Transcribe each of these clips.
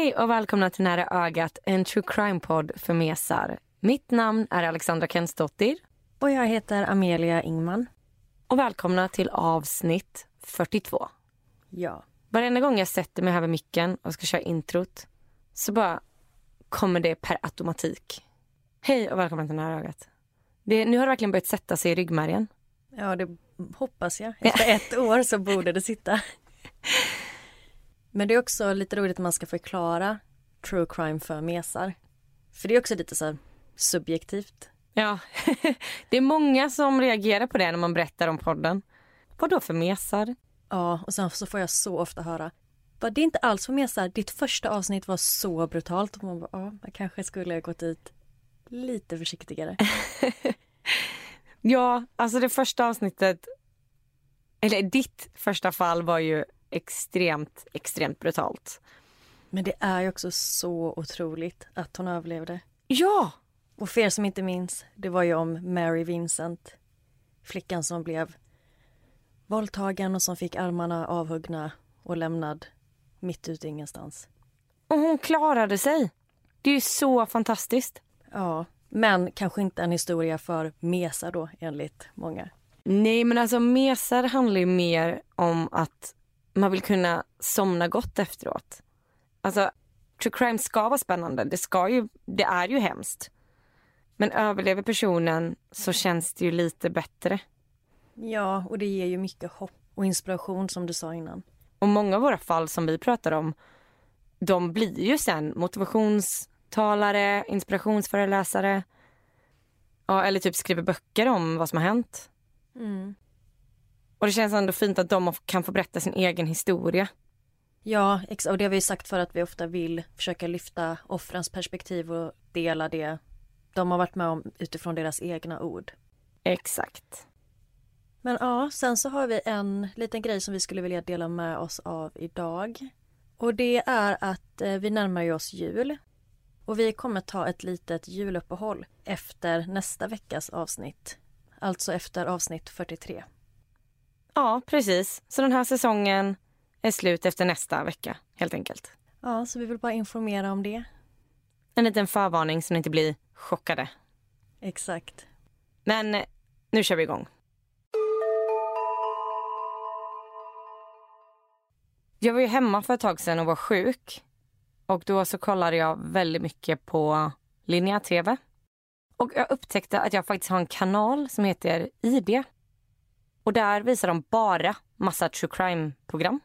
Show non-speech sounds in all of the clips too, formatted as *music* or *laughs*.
Hej och välkomna till Nära ögat, en true crime-podd för mesar. Mitt namn är Alexandra Kensdottir. Och jag heter Amelia Ingman. Och välkomna till avsnitt 42. Ja. Varenda gång jag sätter mig här vid micken och ska köra introt så bara kommer det per automatik. Hej och välkomna till Nära ögat. Det, nu har det verkligen börjat sätta sig i ryggmärgen. Ja, det hoppas jag. *laughs* Efter ett år så borde det sitta. Men det är också lite roligt att man ska förklara true crime för mesar. För det är också lite så subjektivt. Ja, *laughs* det är många som reagerar på det när man berättar om podden. Vad då för mesar? Ja, och sen så får jag så ofta höra det är inte alls för mesar, ditt första avsnitt var så brutalt. Och man bara, ja, jag kanske skulle ha gått dit lite försiktigare. *laughs* ja, alltså det första avsnittet, eller ditt första fall var ju extremt, extremt brutalt. Men det är ju också så otroligt att hon överlevde. Ja! Och för er som inte minns, det var ju om Mary Vincent. Flickan som blev våldtagen och som fick armarna avhuggna och lämnad mitt ute ingenstans. Och hon klarade sig. Det är ju så fantastiskt. Ja, men kanske inte en historia för mesar då enligt många. Nej, men alltså mesar handlar ju mer om att man vill kunna somna gott efteråt. Alltså, true crime ska vara spännande. Det, ska ju, det är ju hemskt. Men överlever personen så känns det ju lite bättre. Ja, och det ger ju mycket hopp och inspiration som du sa innan. Och många av våra fall som vi pratar om, de blir ju sen motivationstalare, inspirationsföreläsare. Ja, eller typ skriver böcker om vad som har hänt. Mm. Och det känns ändå fint att de kan få berätta sin egen historia. Ja, och det har vi sagt för att vi ofta vill försöka lyfta offrens perspektiv och dela det de har varit med om utifrån deras egna ord. Exakt. Men ja, sen så har vi en liten grej som vi skulle vilja dela med oss av idag. Och det är att eh, vi närmar oss jul. Och vi kommer ta ett litet juluppehåll efter nästa veckas avsnitt. Alltså efter avsnitt 43. Ja, precis. Så den här säsongen är slut efter nästa vecka, helt enkelt. Ja, så vi vill bara informera om det. En liten förvarning så ni inte blir chockade. Exakt. Men eh, nu kör vi igång. Jag var ju hemma för ett tag sedan och var sjuk. Och då så kollade jag väldigt mycket på linjär tv. Och jag upptäckte att jag faktiskt har en kanal som heter ID. Och där visar de bara massa true crime-program.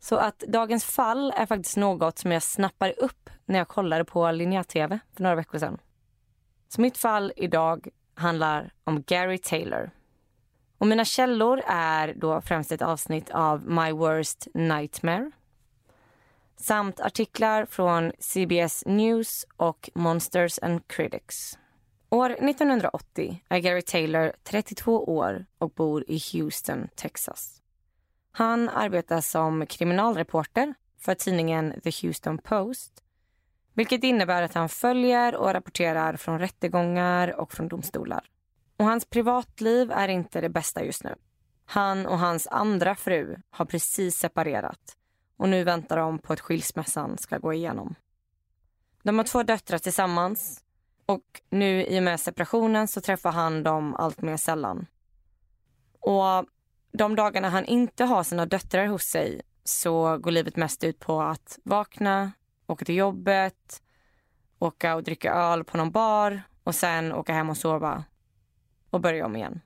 Så att dagens fall är faktiskt något som jag snappade upp när jag kollade på linjär tv för några veckor sedan. Så mitt fall idag handlar om Gary Taylor. Och mina källor är då främst ett avsnitt av My Worst Nightmare samt artiklar från CBS News och Monsters and Critics. År 1980 är Gary Taylor 32 år och bor i Houston, Texas. Han arbetar som kriminalreporter för tidningen The Houston Post vilket innebär att han följer och rapporterar från rättegångar och från domstolar. Och hans privatliv är inte det bästa just nu. Han och hans andra fru har precis separerat och nu väntar de på att skilsmässan ska gå igenom. De har två döttrar tillsammans och nu i och med separationen så träffar han dem allt mer sällan. Och de dagarna han inte har sina döttrar hos sig så går livet mest ut på att vakna, åka till jobbet, åka och dricka öl på någon bar och sen åka hem och sova och börja om igen.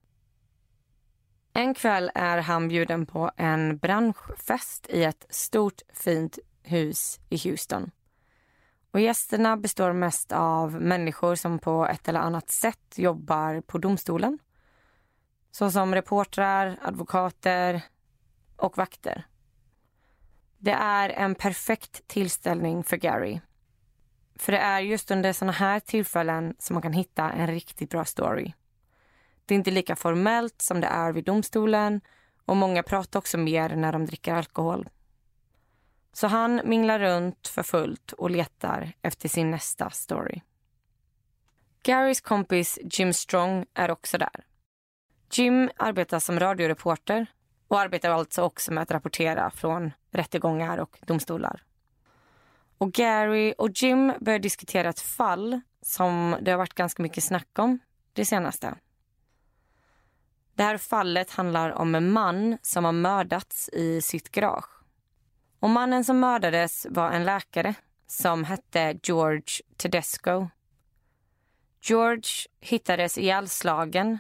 En kväll är han bjuden på en branschfest i ett stort fint hus i Houston. Och gästerna består mest av människor som på ett eller annat sätt jobbar på domstolen. Såsom reportrar, advokater och vakter. Det är en perfekt tillställning för Gary. För det är just under såna här tillfällen som man kan hitta en riktigt bra story. Det är inte lika formellt som det är vid domstolen och många pratar också mer när de dricker alkohol. Så han minglar runt för fullt och letar efter sin nästa story. Garys kompis Jim Strong är också där. Jim arbetar som radioreporter och arbetar alltså också med att rapportera från rättegångar och domstolar. Och Gary och Jim börjar diskutera ett fall som det har varit ganska mycket snack om det senaste. Det här fallet handlar om en man som har mördats i sitt garage. Och mannen som mördades var en läkare som hette George Tedesco. George hittades ihjälslagen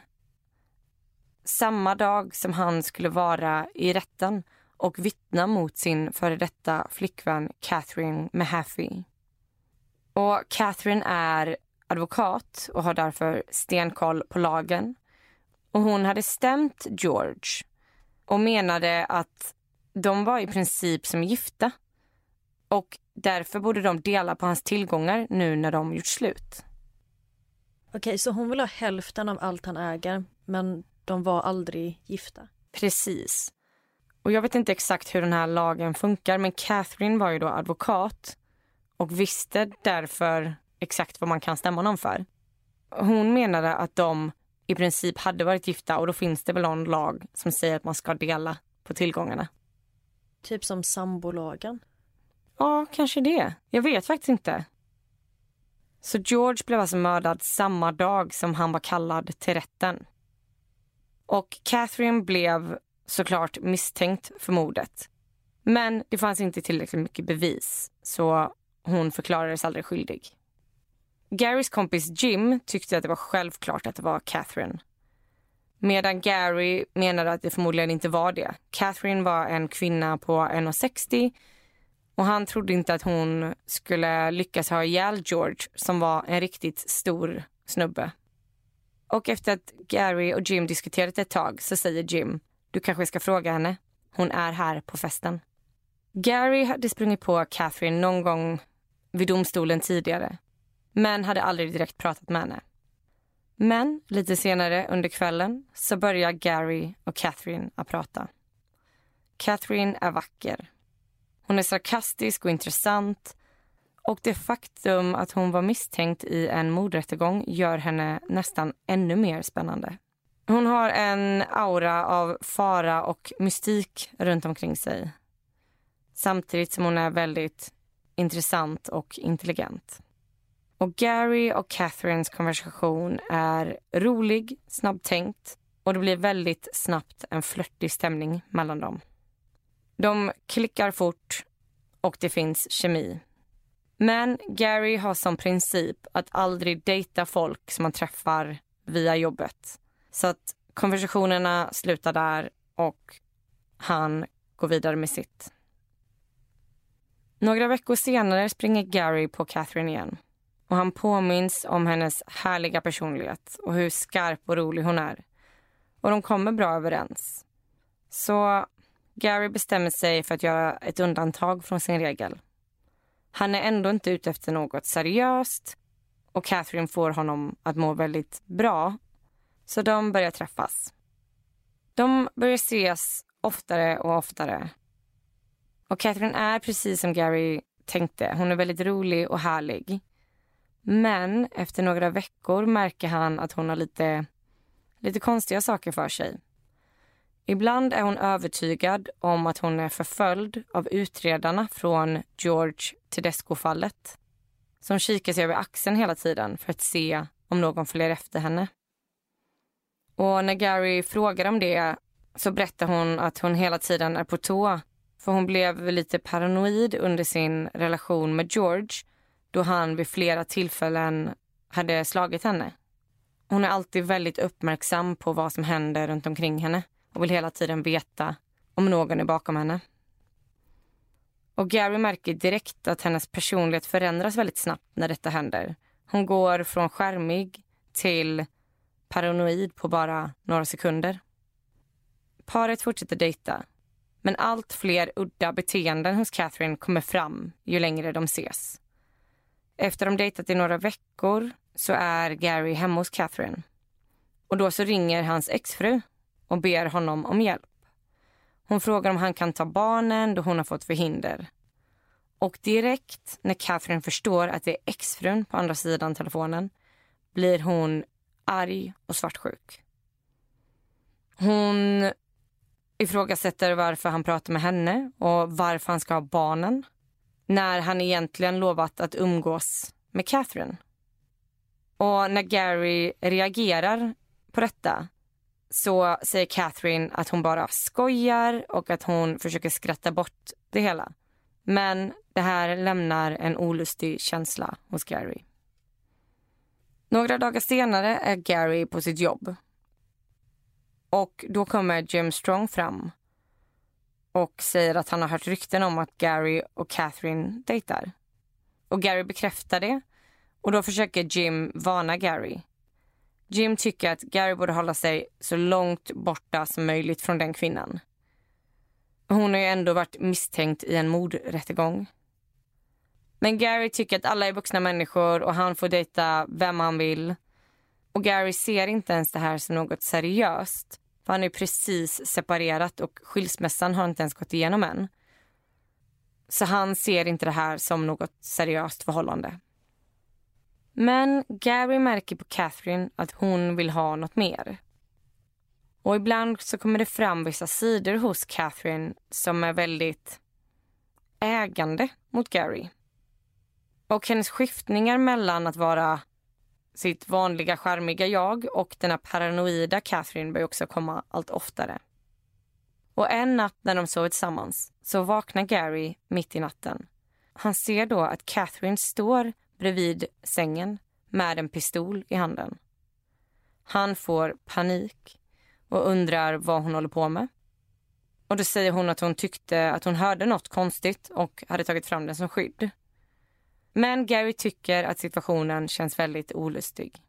samma dag som han skulle vara i rätten och vittna mot sin före detta flickvän Catherine Mahaffey. Och Catherine är advokat och har därför stenkoll på lagen. Och hon hade stämt George och menade att de var i princip som gifta. Och därför borde de dela på hans tillgångar nu när de gjort slut. Okej, så hon vill ha hälften av allt han äger, men de var aldrig gifta? Precis. Och Jag vet inte exakt hur den här lagen funkar men Catherine var ju då advokat och visste därför exakt vad man kan stämma någon för. Hon menade att de i princip hade varit gifta och då finns det väl någon lag som säger att man ska dela på tillgångarna. Typ som sambolagen? Ja, kanske det. Jag vet faktiskt inte. Så George blev alltså mördad samma dag som han var kallad till rätten. Och Catherine blev såklart misstänkt för mordet. Men det fanns inte tillräckligt mycket bevis så hon förklarades aldrig skyldig. Garys kompis Jim tyckte att det var självklart att det var Catherine. Medan Gary menade att det förmodligen inte var det. Catherine var en kvinna på 1,60 och han trodde inte att hon skulle lyckas ha ihjäl George som var en riktigt stor snubbe. Och efter att Gary och Jim diskuterat ett tag så säger Jim du kanske ska fråga henne. Hon är här på festen. Gary hade sprungit på Catherine någon gång vid domstolen tidigare men hade aldrig direkt pratat med henne. Men lite senare under kvällen så börjar Gary och Catherine att prata. Catherine är vacker. Hon är sarkastisk och intressant och det faktum att hon var misstänkt i en mordrättegång gör henne nästan ännu mer spännande. Hon har en aura av fara och mystik runt omkring sig. Samtidigt som hon är väldigt intressant och intelligent. Och Gary och Catherines konversation är rolig, snabbtänkt och det blir väldigt snabbt en flörtig stämning mellan dem. De klickar fort och det finns kemi. Men Gary har som princip att aldrig dejta folk som han träffar via jobbet. Så att konversationerna slutar där och han går vidare med sitt. Några veckor senare springer Gary på Catherine igen och han påminns om hennes härliga personlighet och hur skarp och rolig hon är. Och de kommer bra överens. Så Gary bestämmer sig för att göra ett undantag från sin regel. Han är ändå inte ute efter något seriöst och Catherine får honom att må väldigt bra så de börjar träffas. De börjar ses oftare och oftare. Och Catherine är precis som Gary tänkte. Hon är väldigt rolig och härlig. Men efter några veckor märker han att hon har lite, lite konstiga saker för sig. Ibland är hon övertygad om att hon är förföljd av utredarna från George Tedesco-fallet som kikar sig över axeln hela tiden för att se om någon följer efter henne. Och när Gary frågar om det så berättar hon att hon hela tiden är på tå för hon blev lite paranoid under sin relation med George då han vid flera tillfällen hade slagit henne. Hon är alltid väldigt uppmärksam på vad som händer runt omkring henne och vill hela tiden veta om någon är bakom henne. Och Gary märker direkt att hennes personlighet förändras väldigt snabbt när detta händer. Hon går från skärmig till paranoid på bara några sekunder. Paret fortsätter dejta, men allt fler udda beteenden hos Catherine kommer fram ju längre de ses. Efter de dejtat i några veckor så är Gary hemma hos Catherine. Och då så ringer hans exfru och ber honom om hjälp. Hon frågar om han kan ta barnen då hon har fått förhinder. Och direkt när Catherine förstår att det är exfrun på andra sidan telefonen blir hon arg och svartsjuk. Hon ifrågasätter varför han pratar med henne och varför han ska ha barnen när han egentligen lovat att umgås med Catherine. Och när Gary reagerar på detta så säger Catherine att hon bara skojar och att hon försöker skratta bort det hela. Men det här lämnar en olustig känsla hos Gary. Några dagar senare är Gary på sitt jobb. Och Då kommer Jim Strong fram och säger att han har hört rykten om att Gary och Catherine dejtar. Och Gary bekräftar det och då försöker Jim varna Gary. Jim tycker att Gary borde hålla sig så långt borta som möjligt från den kvinnan. Hon har ju ändå varit misstänkt i en mordrättegång. Men Gary tycker att alla är vuxna människor och han får dejta vem han vill. Och Gary ser inte ens det här som något seriöst. För han är precis separerat och skilsmässan har inte ens gått igenom än. Så han ser inte det här som något seriöst förhållande. Men Gary märker på Catherine att hon vill ha något mer. Och ibland så kommer det fram vissa sidor hos Catherine som är väldigt ägande mot Gary. Och hennes skiftningar mellan att vara sitt vanliga charmiga jag och den här paranoida Catherine börjar också komma allt oftare. Och en natt när de sover tillsammans så vaknar Gary mitt i natten. Han ser då att Catherine står bredvid sängen med en pistol i handen. Han får panik och undrar vad hon håller på med. Och Då säger hon att hon tyckte att hon hörde något konstigt och hade tagit fram den som skydd. Men Gary tycker att situationen känns väldigt olustig.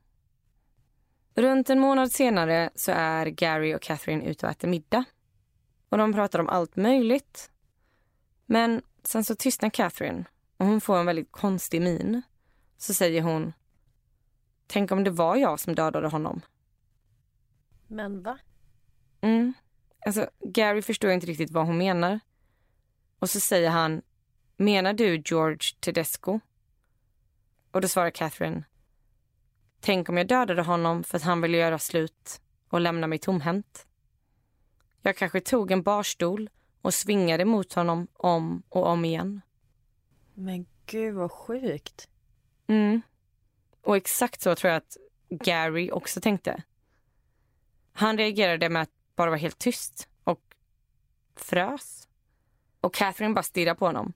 Runt en månad senare så är Gary och Catherine ute och äter middag. Och De pratar om allt möjligt. Men sen så tystnar Catherine och hon får en väldigt konstig min. Så säger hon Tänk om det var jag som dödade honom. Men va? Mm. Alltså, Gary förstår inte riktigt vad hon menar. Och så säger han Menar du George Tedesco? Och då svarar Catherine. Tänk om jag dödade honom för att han ville göra slut och lämna mig tomhänt. Jag kanske tog en barstol och svingade mot honom om och om igen. Men gud vad sjukt. Mm. Och exakt så tror jag att Gary också tänkte. Han reagerade med att bara vara helt tyst och frös. Och Catherine bara stirrade på honom.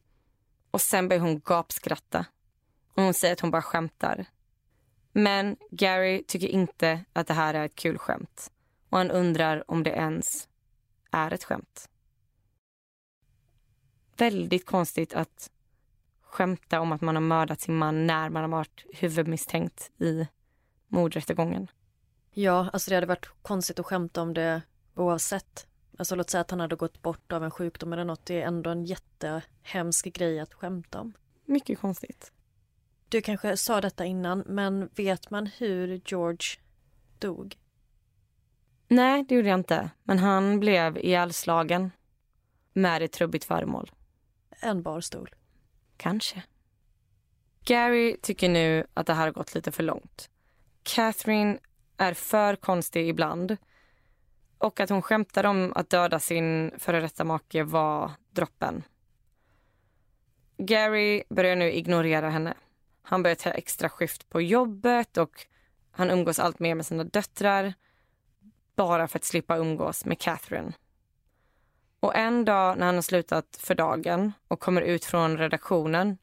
Och sen började hon gapskratta. Och hon säger att hon bara skämtar. Men Gary tycker inte att det här är ett kul skämt. Och han undrar om det ens är ett skämt. Väldigt konstigt att skämta om att man har mördat sin man när man har varit huvudmisstänkt i mordrättegången. Ja, alltså det hade varit konstigt att skämta om det oavsett. Alltså låt säga att han hade gått bort av en sjukdom eller något. Det är ändå en jättehemsk grej att skämta om. Mycket konstigt. Du kanske sa detta innan, men vet man hur George dog? Nej, det gjorde jag inte. Men han blev ihjälslagen med ett trubbigt föremål. En barstol? Kanske. Gary tycker nu att det här har gått lite för långt. Catherine är för konstig ibland och att hon skämtade om att döda sin före detta make var droppen. Gary börjar nu ignorera henne. Han börjar ta extra skift på jobbet och han umgås allt mer med sina döttrar bara för att slippa umgås med Catherine. Och en dag när han har slutat för dagen och kommer ut från redaktionen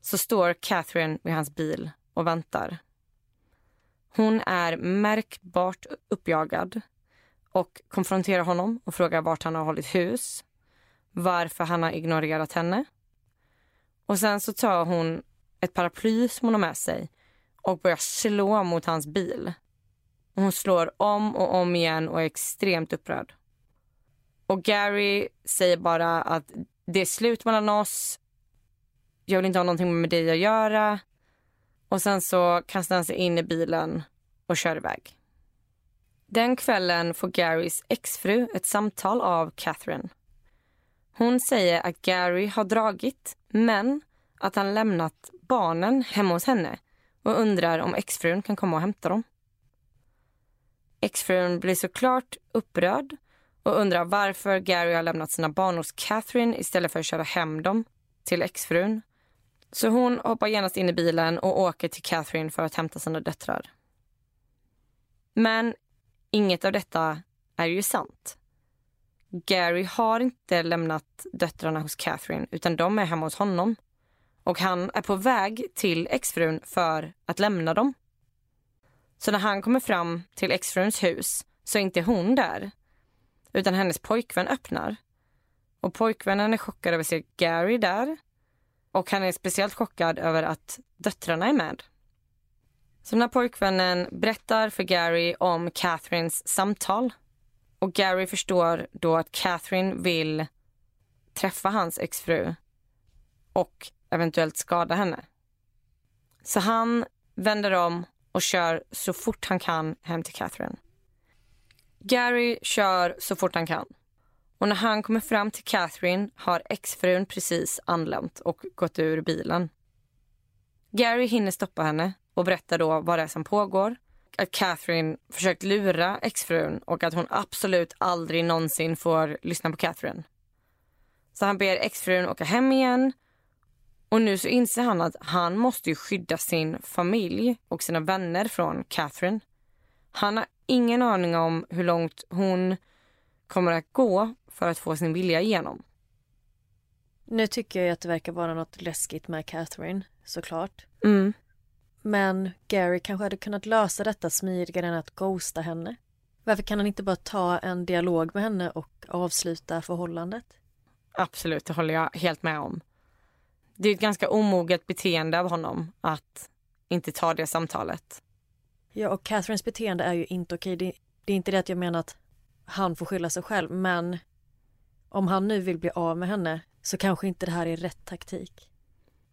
så står Catherine vid hans bil och väntar. Hon är märkbart uppjagad och konfronterar honom och frågar vart han har hållit hus, varför han har ignorerat henne. Och sen så tar hon ett paraply som hon har med sig och börjar slå mot hans bil. hon slår om och om igen och är extremt upprörd. Och Gary säger bara att det är slut mellan oss. Jag vill inte ha någonting med dig att göra. Och sen så kastar han sig in i bilen och kör iväg. Den kvällen får Garys exfru ett samtal av Catherine. Hon säger att Gary har dragit, men att han lämnat barnen hemma hos henne och undrar om exfrun kan komma och hämta dem. Exfrun blir såklart upprörd och undrar varför Gary har lämnat sina barn hos Catherine istället för att köra hem dem till exfrun Så hon hoppar genast in i bilen och åker till Catherine för att hämta sina döttrar. Men inget av detta är ju sant. Gary har inte lämnat döttrarna hos Catherine utan de är hemma hos honom. Och han är på väg till exfrun för att lämna dem. Så när han kommer fram till exfruns hus så är inte hon där. Utan hennes pojkvän öppnar. Och pojkvännen är chockad över att se Gary där. Och han är speciellt chockad över att döttrarna är med. Så när pojkvännen berättar för Gary om Catherines samtal och Gary förstår då att Catherine vill träffa hans exfru och eventuellt skada henne. Så han vänder om och kör så fort han kan hem till Catherine. Gary kör så fort han kan. Och när han kommer fram till Catherine har exfrun precis anlänt och gått ur bilen. Gary hinner stoppa henne och berättar då vad det är som pågår. Att Catherine försökt lura exfrun och att hon absolut aldrig någonsin får lyssna på Catherine. Så han ber exfrun åka hem igen och nu så inser han att han måste skydda sin familj och sina vänner från Catherine. Han har ingen aning om hur långt hon kommer att gå för att få sin vilja igenom. Nu tycker jag att det verkar vara något läskigt med Catherine, såklart. Mm. Men Gary kanske hade kunnat lösa detta smidigare än att ghosta henne. Varför kan han inte bara ta en dialog med henne och avsluta förhållandet? Absolut, det håller jag helt med om. Det är ett ganska omoget beteende av honom att inte ta det samtalet. Ja, och Catherines beteende är ju inte okej. Det, det är inte det att jag menar att han får skylla sig själv, men om han nu vill bli av med henne så kanske inte det här är rätt taktik.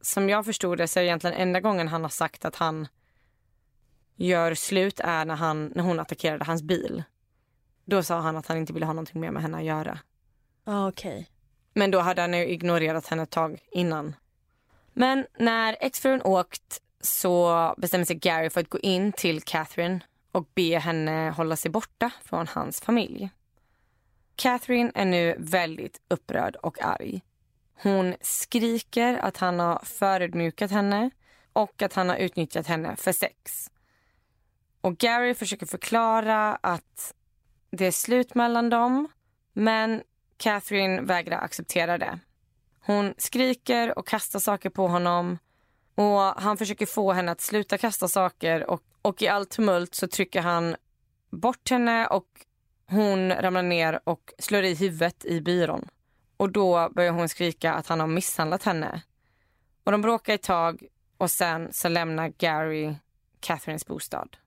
Som jag förstod det så är egentligen enda gången han har sagt att han gör slut är när, han, när hon attackerade hans bil. Då sa han att han inte ville ha någonting mer med henne att göra. Ah, okej. Okay. Men då hade han ju ignorerat henne ett tag innan. Men när exfrun åkt så bestämmer sig Gary för att gå in till Catherine och be henne hålla sig borta från hans familj. Catherine är nu väldigt upprörd och arg. Hon skriker att han har förödmjukat henne och att han har utnyttjat henne för sex. Och Gary försöker förklara att det är slut mellan dem men Catherine vägrar acceptera det. Hon skriker och kastar saker på honom och han försöker få henne att sluta kasta saker och, och i allt tumult så trycker han bort henne och hon ramlar ner och slår i huvudet i byrån. Och då börjar hon skrika att han har misshandlat henne. Och de bråkar ett tag och sen så lämnar Gary Catherines bostad.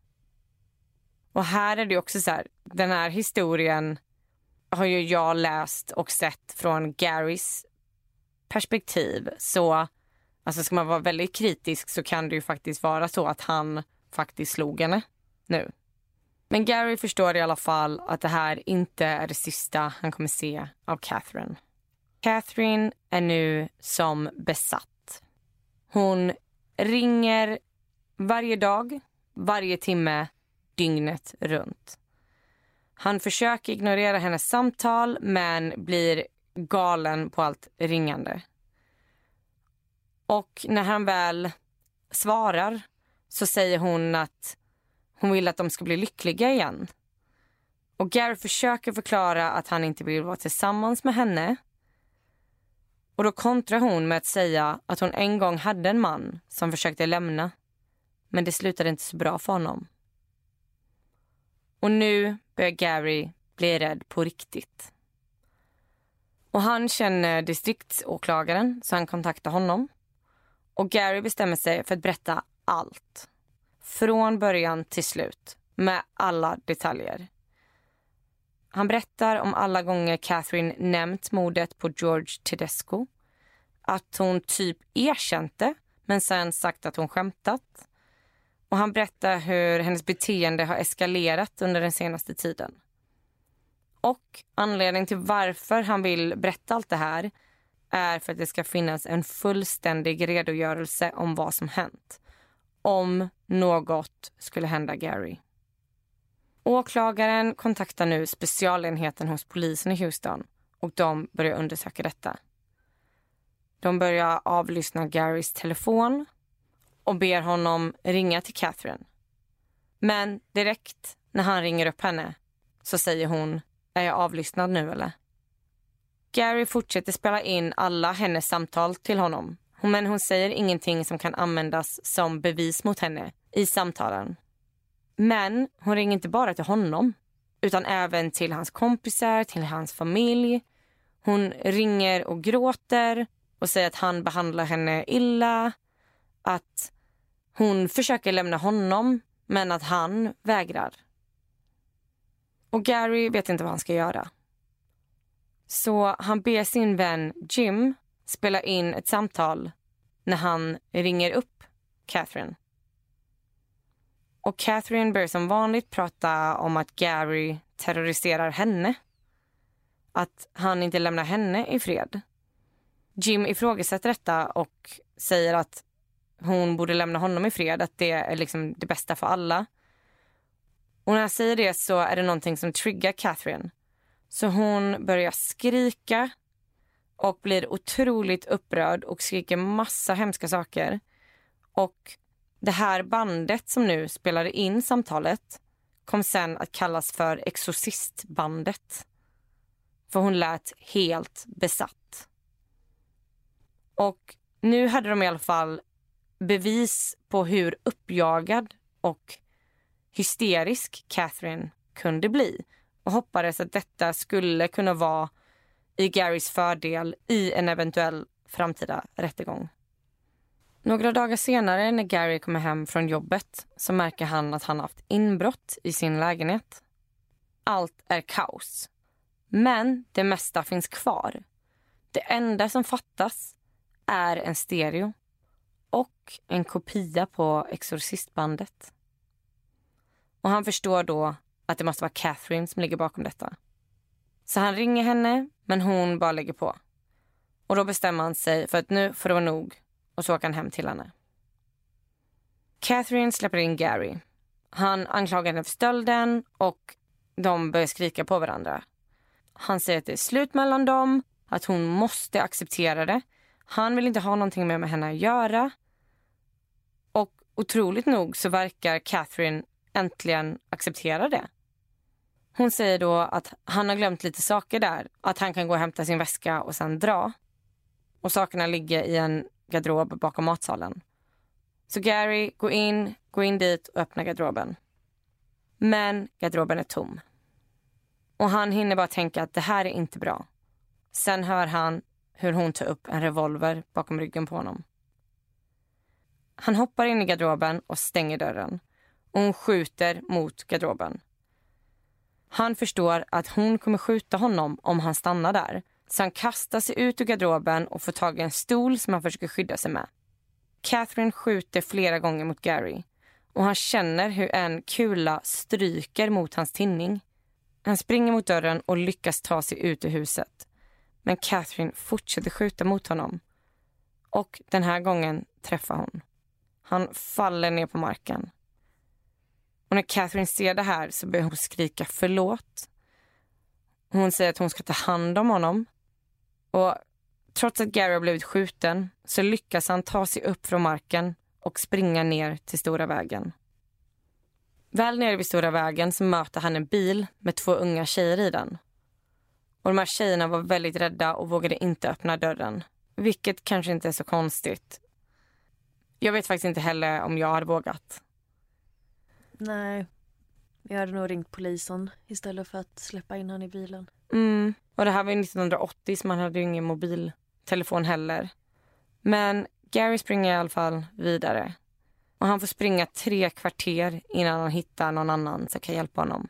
Och här är det också så här, den här historien har ju jag läst och sett från Garys perspektiv. Så alltså ska man vara väldigt kritisk så kan det ju faktiskt vara så att han faktiskt slog henne nu. Men Gary förstår i alla fall att det här inte är det sista han kommer se av Catherine. Catherine är nu som besatt. Hon ringer varje dag, varje timme, dygnet runt. Han försöker ignorera hennes samtal men blir galen på allt ringande. Och när han väl svarar så säger hon att hon vill att de ska bli lyckliga igen. Och Gary försöker förklara att han inte vill vara tillsammans med henne. Och då kontrar hon med att säga att hon en gång hade en man som försökte lämna. Men det slutade inte så bra för honom. Och nu börjar Gary bli rädd på riktigt. Och han känner distriktsåklagaren så han kontaktar honom. Och Gary bestämmer sig för att berätta allt. Från början till slut. Med alla detaljer. Han berättar om alla gånger Catherine nämnt mordet på George Tedesco. Att hon typ erkänt det, men sen sagt att hon skämtat. Och Han berättar hur hennes beteende har eskalerat under den senaste tiden. Och anledningen till varför han vill berätta allt det här är för att det ska finnas en fullständig redogörelse om vad som hänt. Om något skulle hända Gary. Åklagaren kontaktar nu specialenheten hos polisen i Houston och de börjar undersöka detta. De börjar avlyssna Garys telefon och ber honom ringa till Catherine. Men direkt när han ringer upp henne så säger hon är jag avlyssnad nu eller? Gary fortsätter spela in alla hennes samtal till honom. Men hon säger ingenting som kan användas som bevis mot henne i samtalen. Men hon ringer inte bara till honom utan även till hans kompisar, till hans familj. Hon ringer och gråter och säger att han behandlar henne illa. Att hon försöker lämna honom, men att han vägrar. Och Gary vet inte vad han ska göra. Så han ber sin vän Jim spela in ett samtal när han ringer upp Catherine. Och Catherine börjar som vanligt prata om att Gary terroriserar henne. Att han inte lämnar henne i fred. Jim ifrågasätter detta och säger att hon borde lämna honom i fred, att det är liksom det bästa för alla. Och när han säger det så är det någonting som triggar Catherine. Så hon börjar skrika och blir otroligt upprörd och skriker massa hemska saker. Och det här bandet som nu spelade in samtalet kom sen att kallas för Exorcistbandet. För hon lät helt besatt. Och nu hade de i alla fall bevis på hur uppjagad och hysterisk Catherine kunde bli och hoppades att detta skulle kunna vara i Garys fördel i en eventuell framtida rättegång. Några dagar senare när Gary kommer hem från jobbet så märker han att han haft inbrott i sin lägenhet. Allt är kaos. Men det mesta finns kvar. Det enda som fattas är en stereo och en kopia på Exorcistbandet. Och han förstår då att det måste vara Catherine som ligger bakom detta. Så han ringer henne, men hon bara lägger på. Och då bestämmer han sig för att nu får det vara nog och så åker han hem till henne. Catherine släpper in Gary. Han anklagar henne för stölden och de börjar skrika på varandra. Han säger att det är slut mellan dem, att hon måste acceptera det. Han vill inte ha någonting mer med henne att göra. Och otroligt nog så verkar Catherine äntligen acceptera det. Hon säger då att han har glömt lite saker där. Att han kan gå och hämta sin väska och sen dra. Och sakerna ligger i en garderob bakom matsalen. Så Gary går in, går in dit och öppnar garderoben. Men garderoben är tom. Och han hinner bara tänka att det här är inte bra. Sen hör han hur hon tar upp en revolver bakom ryggen på honom. Han hoppar in i garderoben och stänger dörren. Och hon skjuter mot garderoben. Han förstår att hon kommer skjuta honom om han stannar där. Så han kastar sig ut ur garderoben och får tag i en stol som han försöker skydda sig med. Catherine skjuter flera gånger mot Gary och han känner hur en kula stryker mot hans tinning. Han springer mot dörren och lyckas ta sig ut ur huset. Men Catherine fortsätter skjuta mot honom. Och den här gången träffar hon. Han faller ner på marken. Och när Catherine ser det här så börjar hon skrika förlåt. Hon säger att hon ska ta hand om honom. Och trots att Gary har blivit skjuten så lyckas han ta sig upp från marken och springa ner till stora vägen. Väl nere vid stora vägen så möter han en bil med två unga tjejer i den. Och de här tjejerna var väldigt rädda och vågade inte öppna dörren. Vilket kanske inte är så konstigt. Jag vet faktiskt inte heller om jag hade vågat. Nej. Jag hade nog ringt polisen istället för att släppa in honom i bilen. Mm. Och det här var 1980 så man hade ju ingen mobiltelefon heller. Men Gary springer i alla fall vidare. Och han får springa tre kvarter innan han hittar någon annan som kan hjälpa honom.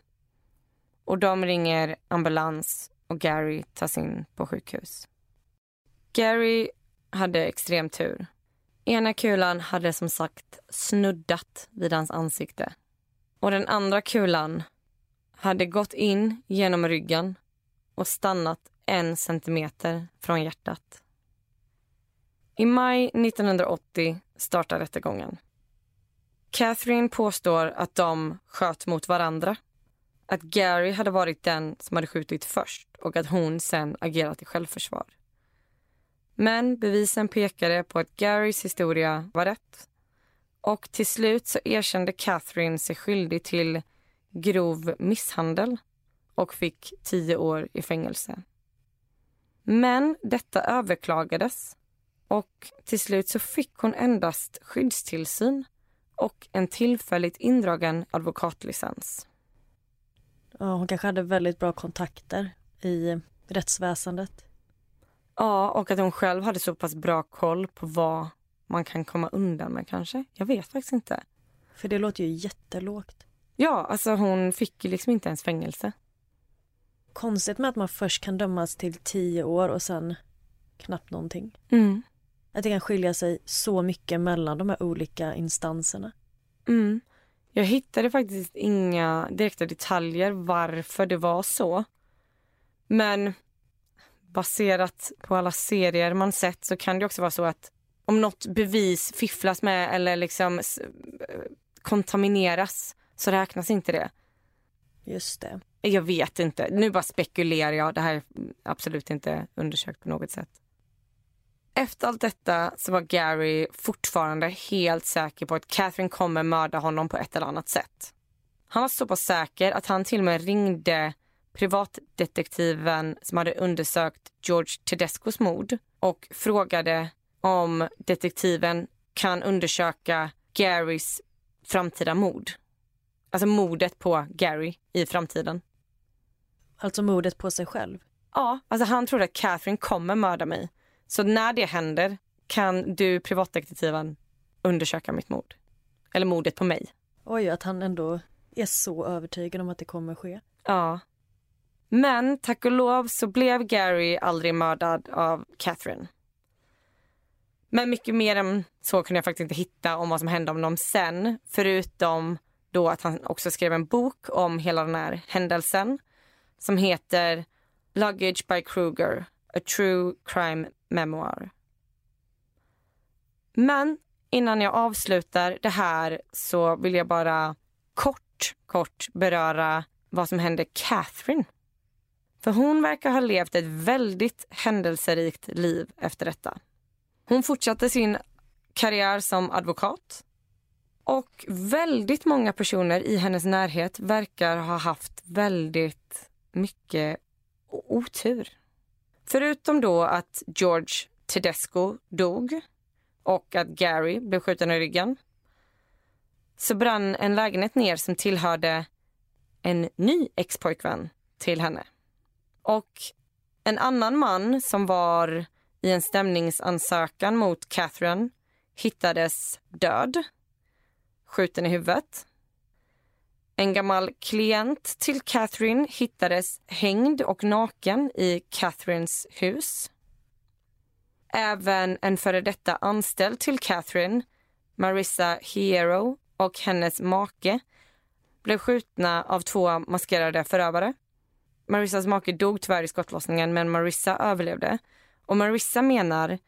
Och de ringer ambulans och Gary tas in på sjukhus. Gary hade extrem tur. Ena kulan hade som sagt snuddat vid hans ansikte. Och den andra kulan hade gått in genom ryggen och stannat en centimeter från hjärtat. I maj 1980 startar rättegången. Catherine påstår att de sköt mot varandra. Att Gary hade varit den som hade skjutit först och att hon sen agerat i självförsvar. Men bevisen pekade på att Garys historia var rätt. Och till slut så erkände Catherine sig skyldig till grov misshandel och fick tio år i fängelse. Men detta överklagades och till slut så fick hon endast skyddstillsyn och en tillfälligt indragen advokatlicens. Ja, hon kanske hade väldigt bra kontakter i rättsväsendet. Ja, och att hon själv hade så pass bra koll på vad man kan komma undan med kanske. Jag vet faktiskt inte. För det låter ju jättelågt. Ja, alltså hon fick ju liksom inte ens fängelse. Konstigt med att man först kan dömas till tio år och sen knappt någonting. Mm. Att det kan skilja sig så mycket mellan de här olika instanserna. Mm. Jag hittade faktiskt inga direkta detaljer varför det var så. Men baserat på alla serier man sett så kan det också vara så att om något bevis fifflas med eller liksom kontamineras så räknas inte det. Just det. Jag vet inte. Nu bara spekulerar jag. Det här är absolut inte undersökt på något sätt. Efter allt detta så var Gary fortfarande helt säker på att Catherine kommer mörda honom på ett eller annat sätt. Han var så pass säker att han till och med ringde privatdetektiven som hade undersökt George Tedescos mord och frågade om detektiven kan undersöka Garys framtida mord. Alltså mordet på Gary i framtiden. Alltså mordet på sig själv? Ja, alltså han trodde att Catherine kommer mörda mig. Så när det händer kan du privatdetektiven undersöka mitt mord. Eller mordet på mig. Oj, att han ändå är så övertygad om att det kommer ske. Ja. Men tack och lov så blev Gary aldrig mördad av Catherine. Men mycket mer än så kunde jag faktiskt inte hitta om vad som hände om dem sen. Förutom då att han också skrev en bok om hela den här händelsen som heter Luggage by Kruger, a true crime memoir. Men innan jag avslutar det här så vill jag bara kort, kort beröra vad som hände Catherine. För hon verkar ha levt ett väldigt händelserikt liv efter detta. Hon fortsatte sin karriär som advokat. Och väldigt många personer i hennes närhet verkar ha haft väldigt mycket otur. Förutom då att George Tedesco dog och att Gary blev skjuten i ryggen så brann en lägenhet ner som tillhörde en ny expojkvän till henne. Och en annan man som var i en stämningsansökan mot Catherine hittades död, skjuten i huvudet. En gammal klient till Catherine hittades hängd och naken i Catherines hus. Även en före detta anställd till Catherine, Marissa Hero och hennes make blev skjutna av två maskerade förövare. Marissas make dog tyvärr i skottlossningen men Marissa överlevde. Och Marissa menar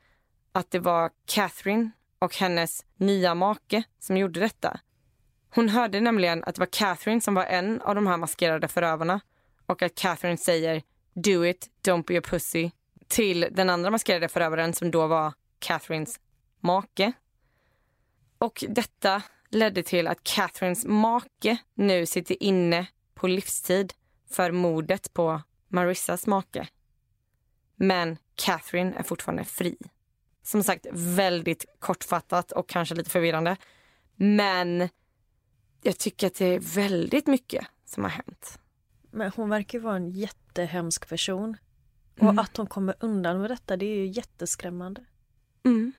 att det var Catherine och hennes nya make som gjorde detta. Hon hörde nämligen att det var Catherine som var en av de här maskerade förövarna och att Catherine säger do it, don't be a pussy till den andra maskerade förövaren som då var Catherines make. Och detta ledde till att Catherines make nu sitter inne på livstid för mordet på Marissas make. Men Catherine är fortfarande fri. Som sagt, väldigt kortfattat och kanske lite förvirrande. Men jag tycker att det är väldigt mycket som har hänt. Men hon verkar vara en jättehemsk person. Och mm. att hon kommer undan med detta, det är ju jätteskrämmande. Mm.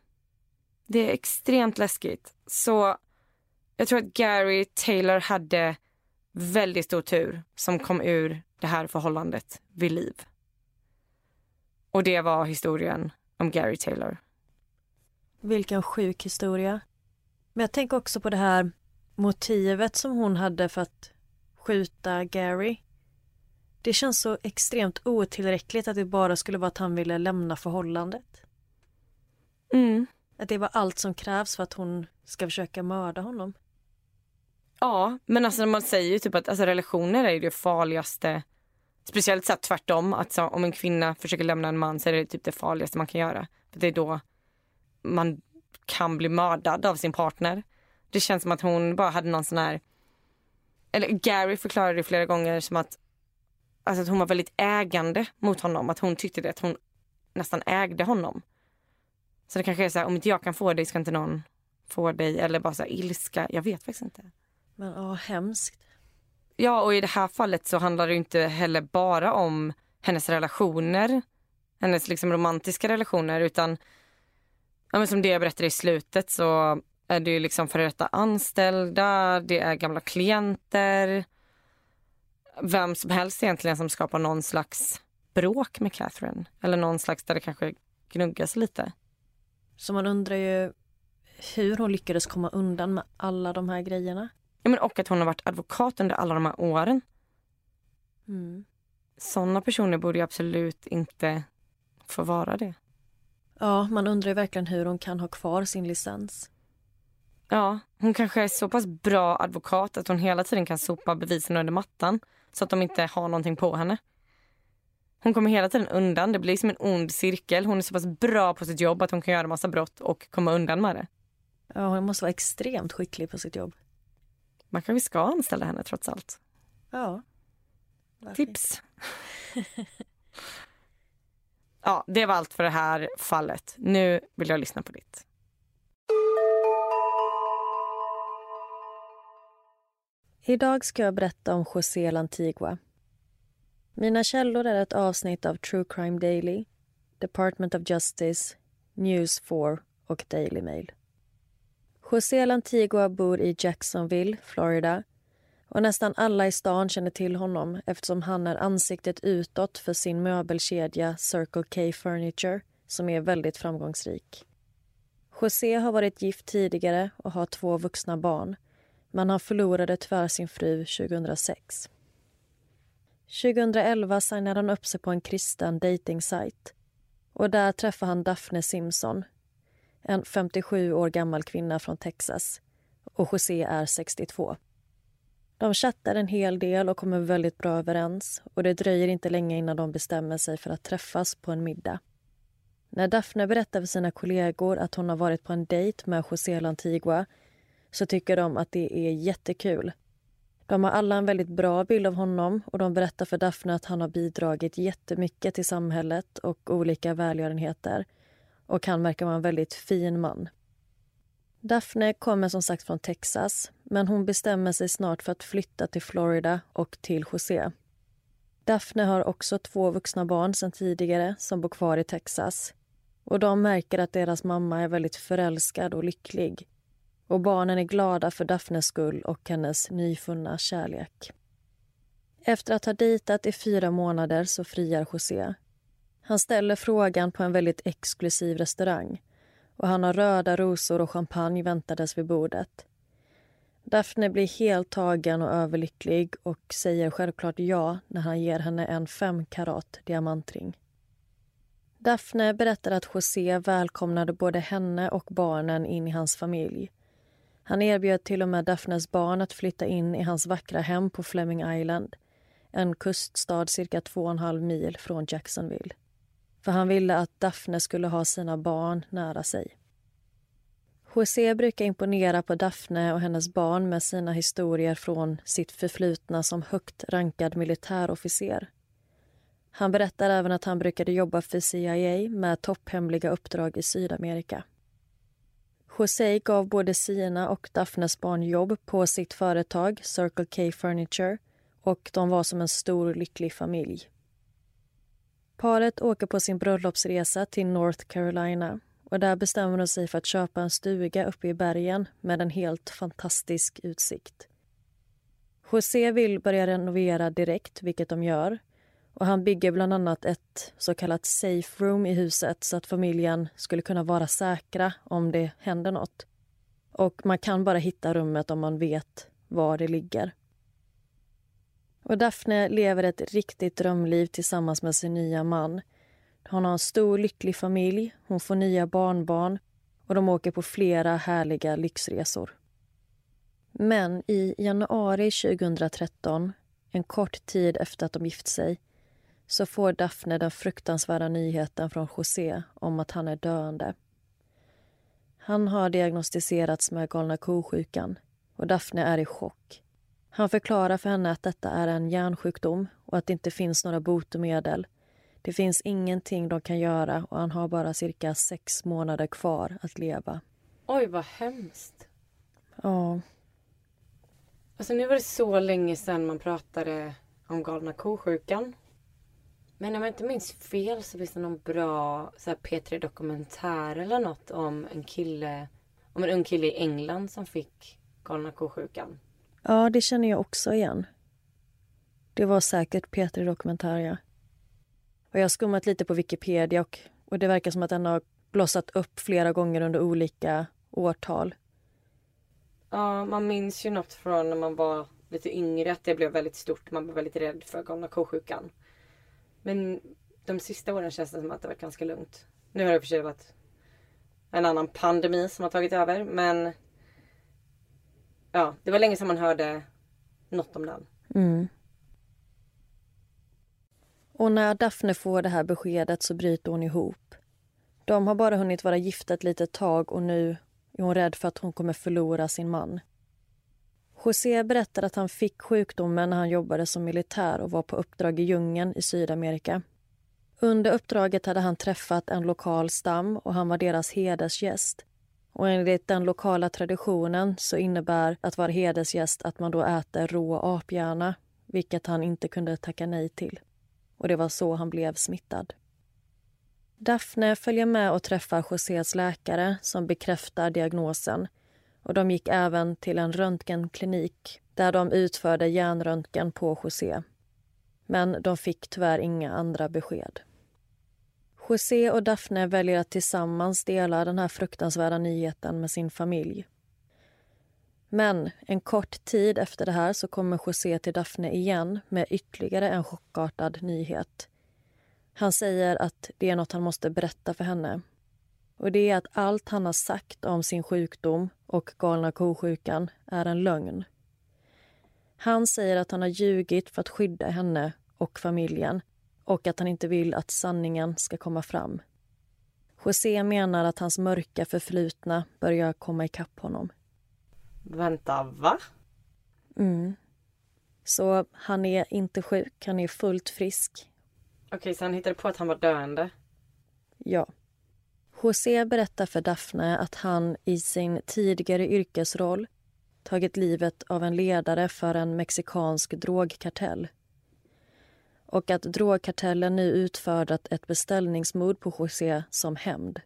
Det är extremt läskigt. Så jag tror att Gary Taylor hade väldigt stor tur som kom ur det här förhållandet vid liv. Och det var historien om Gary Taylor. Vilken sjuk historia. Men jag tänker också på det här motivet som hon hade för att skjuta Gary. Det känns så extremt otillräckligt att det bara skulle vara att han ville lämna förhållandet. Mm. Att det var allt som krävs för att hon ska försöka mörda honom. Ja, men alltså man säger ju typ att alltså, relationer är det farligaste. Speciellt så tvärtom, att så, om en kvinna försöker lämna en man så är det typ det farligaste man kan göra. det är då man kan bli mördad av sin partner. Det känns som att hon bara hade någon sån här... Eller Gary förklarade det flera gånger som att, alltså att hon var väldigt ägande mot honom. Att hon tyckte det, att hon nästan ägde honom. Så det kanske är så här, om inte jag kan få dig ska inte någon få dig. Eller bara så här, ilska. Jag vet faktiskt inte. Men ja, hemskt. Ja, och i det här fallet så handlar det inte heller bara om hennes relationer. Hennes liksom romantiska relationer utan ja, men som det jag berättade i slutet så är det ju liksom före detta anställda, det är gamla klienter. Vem som helst egentligen som skapar någon slags bråk med Catherine. Eller någon slags där det kanske gnuggas lite. Så man undrar ju hur hon lyckades komma undan med alla de här grejerna. Ja, men och att hon har varit advokat under alla de här åren. Mm. Såna personer borde absolut inte få vara det. Ja, man undrar ju verkligen hur hon kan ha kvar sin licens. Ja, hon kanske är så pass bra advokat att hon hela tiden kan sopa bevisen under mattan så att de inte har någonting på henne. Hon kommer hela tiden undan. Det blir som en ond cirkel. Hon är så pass bra på sitt jobb att hon kan göra massa brott och komma undan med det. Ja, hon måste vara extremt skicklig på sitt jobb. Man kanske ska anställa henne trots allt. Ja. Tips. ja, det var allt för det här fallet. Nu vill jag lyssna på ditt. Idag ska jag berätta om José Lantigua. Mina källor är ett avsnitt av True Crime Daily, Department of Justice, News 4 och Daily Mail. José Lantigua bor i Jacksonville, Florida och nästan alla i stan känner till honom eftersom han är ansiktet utåt för sin möbelkedja Circle K Furniture som är väldigt framgångsrik. José har varit gift tidigare och har två vuxna barn men han förlorade tyvärr sin fru 2006. 2011 signade han upp sig på en kristen datingsajt och där träffade han Daphne Simpson, en 57 år gammal kvinna från Texas och José är 62. De chattar en hel del och kommer väldigt bra överens och det dröjer inte länge innan de bestämmer sig för att träffas på en middag. När Daphne berättar för sina kollegor att hon har varit på en dejt med José Lantigua så tycker de att det är jättekul. De har alla en väldigt bra bild av honom och de berättar för Daphne att han har bidragit jättemycket till samhället och olika välgörenheter. Och han verkar vara en väldigt fin man. Daphne kommer som sagt från Texas men hon bestämmer sig snart för att flytta till Florida och till José. Daphne har också två vuxna barn sedan tidigare som bor kvar i Texas. Och De märker att deras mamma är väldigt förälskad och lycklig. Och barnen är glada för Daphnes skull och hennes nyfunna kärlek. Efter att ha dejtat i fyra månader så friar José. Han ställer frågan på en väldigt exklusiv restaurang och han har röda rosor och champagne väntades vid bordet. Daphne blir helt tagen och överlycklig och säger självklart ja när han ger henne en fem karat diamantring. Daphne berättar att José välkomnade både henne och barnen in i hans familj. Han erbjöd till och med Daphnes barn att flytta in i hans vackra hem på Fleming Island en kuststad cirka två och en halv mil från Jacksonville. För han ville att Daphne skulle ha sina barn nära sig. José brukar imponera på Daphne och hennes barn med sina historier från sitt förflutna som högt rankad militärofficer. Han berättar även att han brukade jobba för CIA med topphemliga uppdrag i Sydamerika. José gav både sina och Daphnes barn jobb på sitt företag Circle K Furniture och de var som en stor lycklig familj. Paret åker på sin bröllopsresa till North Carolina och där bestämmer de sig för att köpa en stuga uppe i bergen med en helt fantastisk utsikt. José vill börja renovera direkt, vilket de gör. Och Han bygger bland annat ett så kallat safe room i huset så att familjen skulle kunna vara säkra om det händer nåt. Och man kan bara hitta rummet om man vet var det ligger. Och Daphne lever ett riktigt drömliv tillsammans med sin nya man. Hon har en stor lycklig familj, hon får nya barnbarn och de åker på flera härliga lyxresor. Men i januari 2013, en kort tid efter att de gift sig, så får Daphne den fruktansvärda nyheten från José om att han är döende. Han har diagnostiserats med galna ko-sjukan och Daphne är i chock. Han förklarar för henne att detta är en hjärnsjukdom och att det inte finns några botemedel. Det finns ingenting de kan göra och han har bara cirka sex månader kvar att leva. Oj, vad hemskt. Ja. Alltså nu var det så länge sedan man pratade om galna ko-sjukan. Men om jag inte minns fel så finns det någon bra så här, P3 dokumentär eller något om en kille, om en ung kille i England som fick galna ko-sjukan. Ja, det känner jag också igen. Det var säkert Petri Dokumentaria. Och jag har skummat lite på Wikipedia och, och det verkar som att den har blossat upp flera gånger under olika årtal. Ja, man minns ju något från när man var lite yngre att det blev väldigt stort. Man blev väldigt rädd för galna ko-sjukan. Men de sista åren känns det som att det varit ganska lugnt. Nu har det för sig varit en annan pandemi som har tagit över men ja, det var länge sedan man hörde något om den. Mm. Och när Daphne får det här beskedet så bryter hon ihop. De har bara hunnit vara gifta ett litet tag och nu är hon rädd för att hon kommer förlora sin man. José berättar att han fick sjukdomen när han jobbade som militär och var på uppdrag i djungeln i Sydamerika. Under uppdraget hade han träffat en lokal stam och han var deras hedersgäst. Och enligt den lokala traditionen så innebär att vara hedersgäst att man då äter rå aphjärna, vilket han inte kunde tacka nej till. Och det var så han blev smittad. Daphne följer med och träffar Josés läkare som bekräftar diagnosen och de gick även till en röntgenklinik där de utförde hjärnröntgen på José. Men de fick tyvärr inga andra besked. José och Daphne väljer att tillsammans dela den här fruktansvärda nyheten med sin familj. Men en kort tid efter det här så kommer José till Daphne igen med ytterligare en chockartad nyhet. Han säger att det är något han måste berätta för henne. Och det är att allt han har sagt om sin sjukdom och galna ko-sjukan är en lögn. Han säger att han har ljugit för att skydda henne och familjen och att han inte vill att sanningen ska komma fram. José menar att hans mörka förflutna börjar komma ikapp honom. Vänta, va? Mm. Så han är inte sjuk, han är fullt frisk. Okej, så han hittade på att han var döende? Ja. José berättar för Daphne att han i sin tidigare yrkesroll tagit livet av en ledare för en mexikansk drogkartell och att drogkartellen nu utfördat ett beställningsmord på José som hämnd.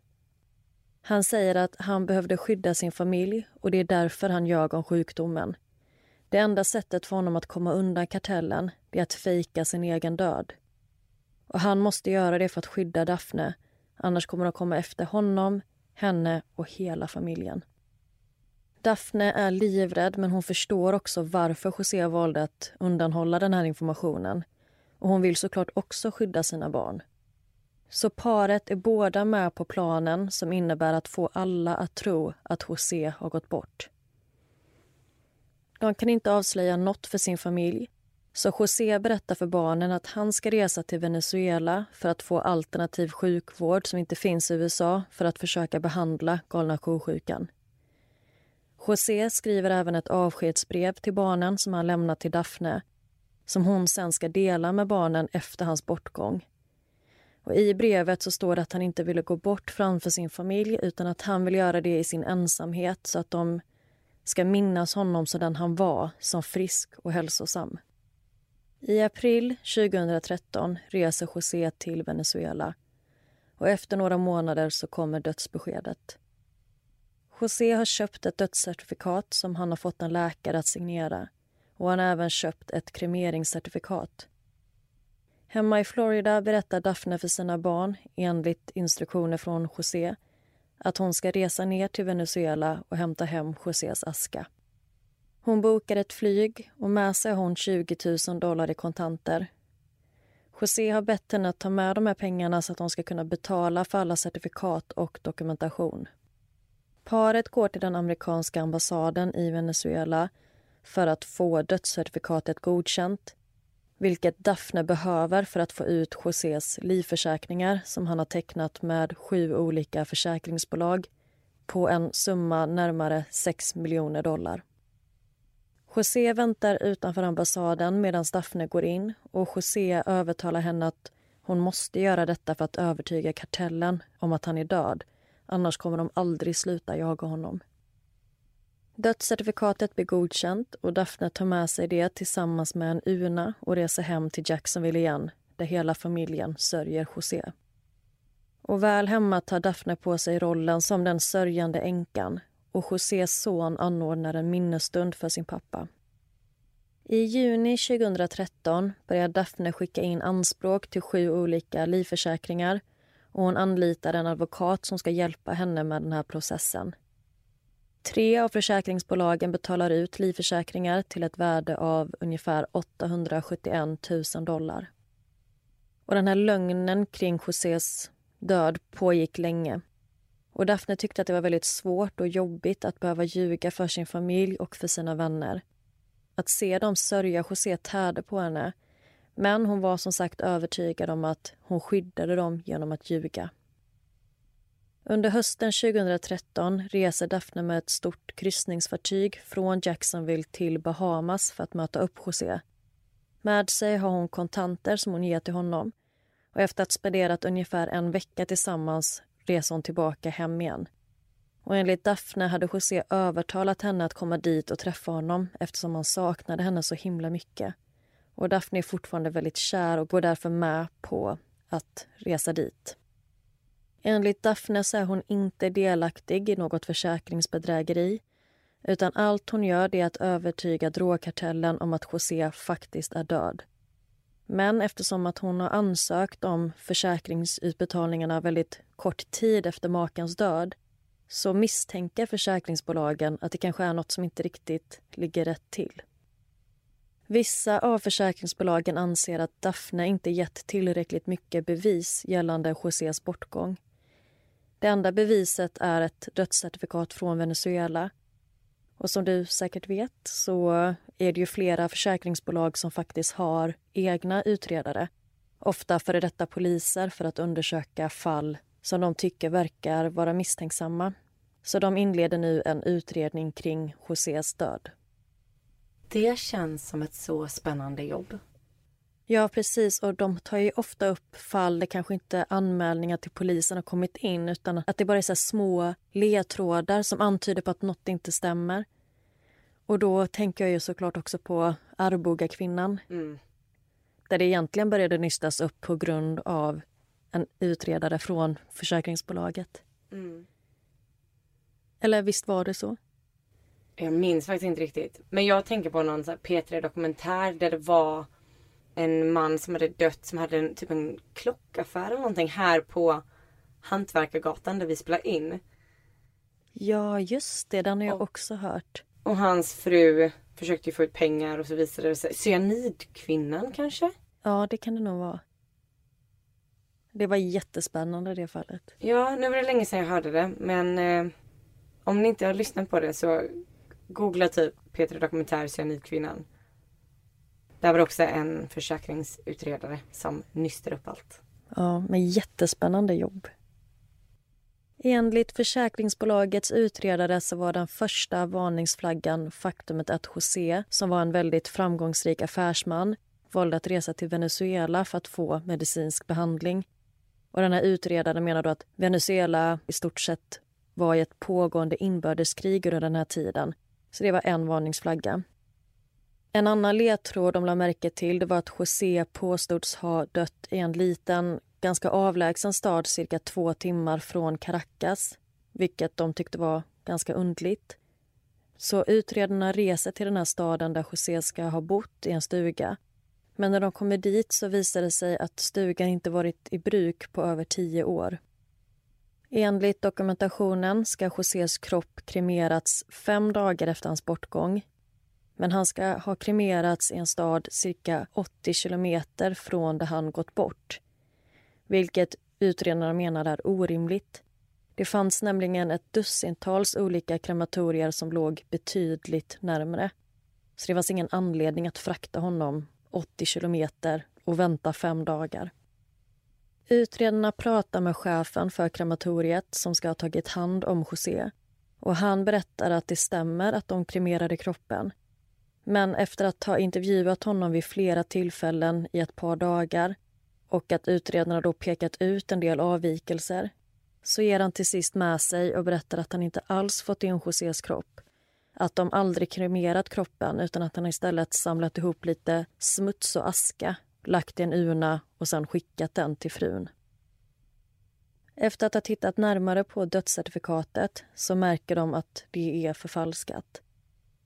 Han säger att han behövde skydda sin familj och det är därför han ljög om sjukdomen. Det enda sättet för honom att komma undan kartellen är att fejka sin egen död. Och han måste göra det för att skydda Daphne Annars kommer de komma efter honom, henne och hela familjen. Daphne är livrädd men hon förstår också varför José valde att undanhålla den här informationen. Och hon vill såklart också skydda sina barn. Så paret är båda med på planen som innebär att få alla att tro att José har gått bort. De kan inte avslöja något för sin familj så José berättar för barnen att han ska resa till Venezuela för att få alternativ sjukvård som inte finns i USA för att försöka behandla galna ko-sjukan. José skriver även ett avskedsbrev till barnen som han lämnat till Daphne som hon sen ska dela med barnen efter hans bortgång. Och I brevet så står det att han inte ville gå bort framför sin familj utan att han vill göra det i sin ensamhet så att de ska minnas honom som den han var, som frisk och hälsosam. I april 2013 reser José till Venezuela och efter några månader så kommer dödsbeskedet. José har köpt ett dödscertifikat som han har fått en läkare att signera och han har även köpt ett kremeringscertifikat. Hemma i Florida berättar Daphne för sina barn, enligt instruktioner från José att hon ska resa ner till Venezuela och hämta hem Josés aska. Hon bokar ett flyg och med sig har hon 20 000 dollar i kontanter. José har bett henne att ta med de här pengarna så att hon ska kunna betala för alla certifikat och dokumentation. Paret går till den amerikanska ambassaden i Venezuela för att få dödscertifikatet godkänt. vilket Daphne behöver för att få ut Josés livförsäkringar som han har tecknat med sju olika försäkringsbolag på en summa närmare 6 miljoner dollar. José väntar utanför ambassaden medan Daphne går in och José övertalar henne att hon måste göra detta för att övertyga kartellen om att han är död. Annars kommer de aldrig sluta jaga honom. Dödscertifikatet blir godkänt och Daphne tar med sig det tillsammans med en urna och reser hem till Jacksonville igen där hela familjen sörjer José. Och väl hemma tar Daphne på sig rollen som den sörjande änkan och Josés son anordnar en minnesstund för sin pappa. I juni 2013 börjar Daphne skicka in anspråk till sju olika livförsäkringar och hon anlitar en advokat som ska hjälpa henne med den här processen. Tre av försäkringsbolagen betalar ut livförsäkringar till ett värde av ungefär 871 000 dollar. Och den här lögnen kring Josés död pågick länge. Och Daphne tyckte att det var väldigt svårt och jobbigt att behöva ljuga för sin familj och för sina vänner. Att se dem sörja José tärde på henne. Men hon var som sagt övertygad om att hon skyddade dem genom att ljuga. Under hösten 2013 reser Daphne med ett stort kryssningsfartyg från Jacksonville till Bahamas för att möta upp José. Med sig har hon kontanter som hon ger till honom och efter att spenderat ungefär en vecka tillsammans reser hon tillbaka hem igen. Och enligt Daphne hade José övertalat henne att komma dit och träffa honom eftersom han saknade henne så himla mycket. Och Daphne är fortfarande väldigt kär och går därför med på att resa dit. Enligt Daphne är hon inte delaktig i något försäkringsbedrägeri utan allt hon gör är att övertyga drogkartellen om att José faktiskt är död. Men eftersom att hon har ansökt om försäkringsutbetalningarna väldigt kort tid efter makens död så misstänker försäkringsbolagen att det kanske är något som inte riktigt ligger rätt till. Vissa av försäkringsbolagen anser att Daphne inte gett tillräckligt mycket bevis gällande Josés bortgång. Det enda beviset är ett dödscertifikat från Venezuela. Och som du säkert vet så är det ju flera försäkringsbolag som faktiskt har egna utredare. Ofta före detta poliser för att undersöka fall som de tycker verkar vara misstänksamma. Så de inleder nu en utredning kring Josés död. Det känns som ett så spännande jobb. Ja, precis. Och de tar ju ofta upp fall där kanske inte anmälningar till polisen har kommit in utan att det bara är så små ledtrådar som antyder på att något inte stämmer. Och då tänker jag ju såklart också på Arboga kvinnan. Mm. Där det egentligen började nystas upp på grund av en utredare från försäkringsbolaget. Mm. Eller visst var det så? Jag minns faktiskt inte riktigt. Men jag tänker på någon P3 Dokumentär där det var en man som hade dött som hade en, typ en klockaffär eller någonting här på Hantverkargatan där vi spelar in. Ja just det, den har jag och, också hört. Och hans fru försökte ju få ut pengar och så visade det sig. Cyanidkvinnan kanske? Ja det kan det nog vara. Det var jättespännande det fallet. Ja, nu var det länge sedan jag hörde det men eh, om ni inte har lyssnat på det så googla typ Peter Dokumentär Cyanidkvinnan. Där var också en försäkringsutredare som nystar upp allt. Ja, med jättespännande jobb. Enligt försäkringsbolagets utredare så var den första varningsflaggan faktumet att José, som var en väldigt framgångsrik affärsman, valde att resa till Venezuela för att få medicinsk behandling. Och den här utredaren menar då att Venezuela i stort sett var i ett pågående inbördeskrig under den här tiden. Så det var en varningsflagga. En annan ledtråd de la märke till det var att José påstods ha dött i en liten, ganska avlägsen stad cirka två timmar från Caracas vilket de tyckte var ganska undligt. Så utredarna reser till den här staden där José ska ha bott i en stuga. Men när de kommer dit så visar det sig att stugan inte varit i bruk på över tio år. Enligt dokumentationen ska Josés kropp kremerats fem dagar efter hans bortgång men han ska ha kremerats i en stad cirka 80 kilometer från där han gått bort. Vilket utredarna menar är orimligt. Det fanns nämligen ett dussintals olika krematorier som låg betydligt närmre. Så det fanns ingen anledning att frakta honom 80 kilometer och vänta fem dagar. Utredarna pratar med chefen för krematoriet som ska ha tagit hand om José och han berättar att det stämmer att de kremerade kroppen. Men efter att ha intervjuat honom vid flera tillfällen i ett par dagar och att utredarna då pekat ut en del avvikelser så ger han till sist med sig och berättar att han inte alls fått in Josés kropp. Att de aldrig kremerat kroppen utan att han istället samlat ihop lite smuts och aska lagt i en urna och sen skickat den till frun. Efter att ha tittat närmare på dödscertifikatet så märker de att det är förfalskat.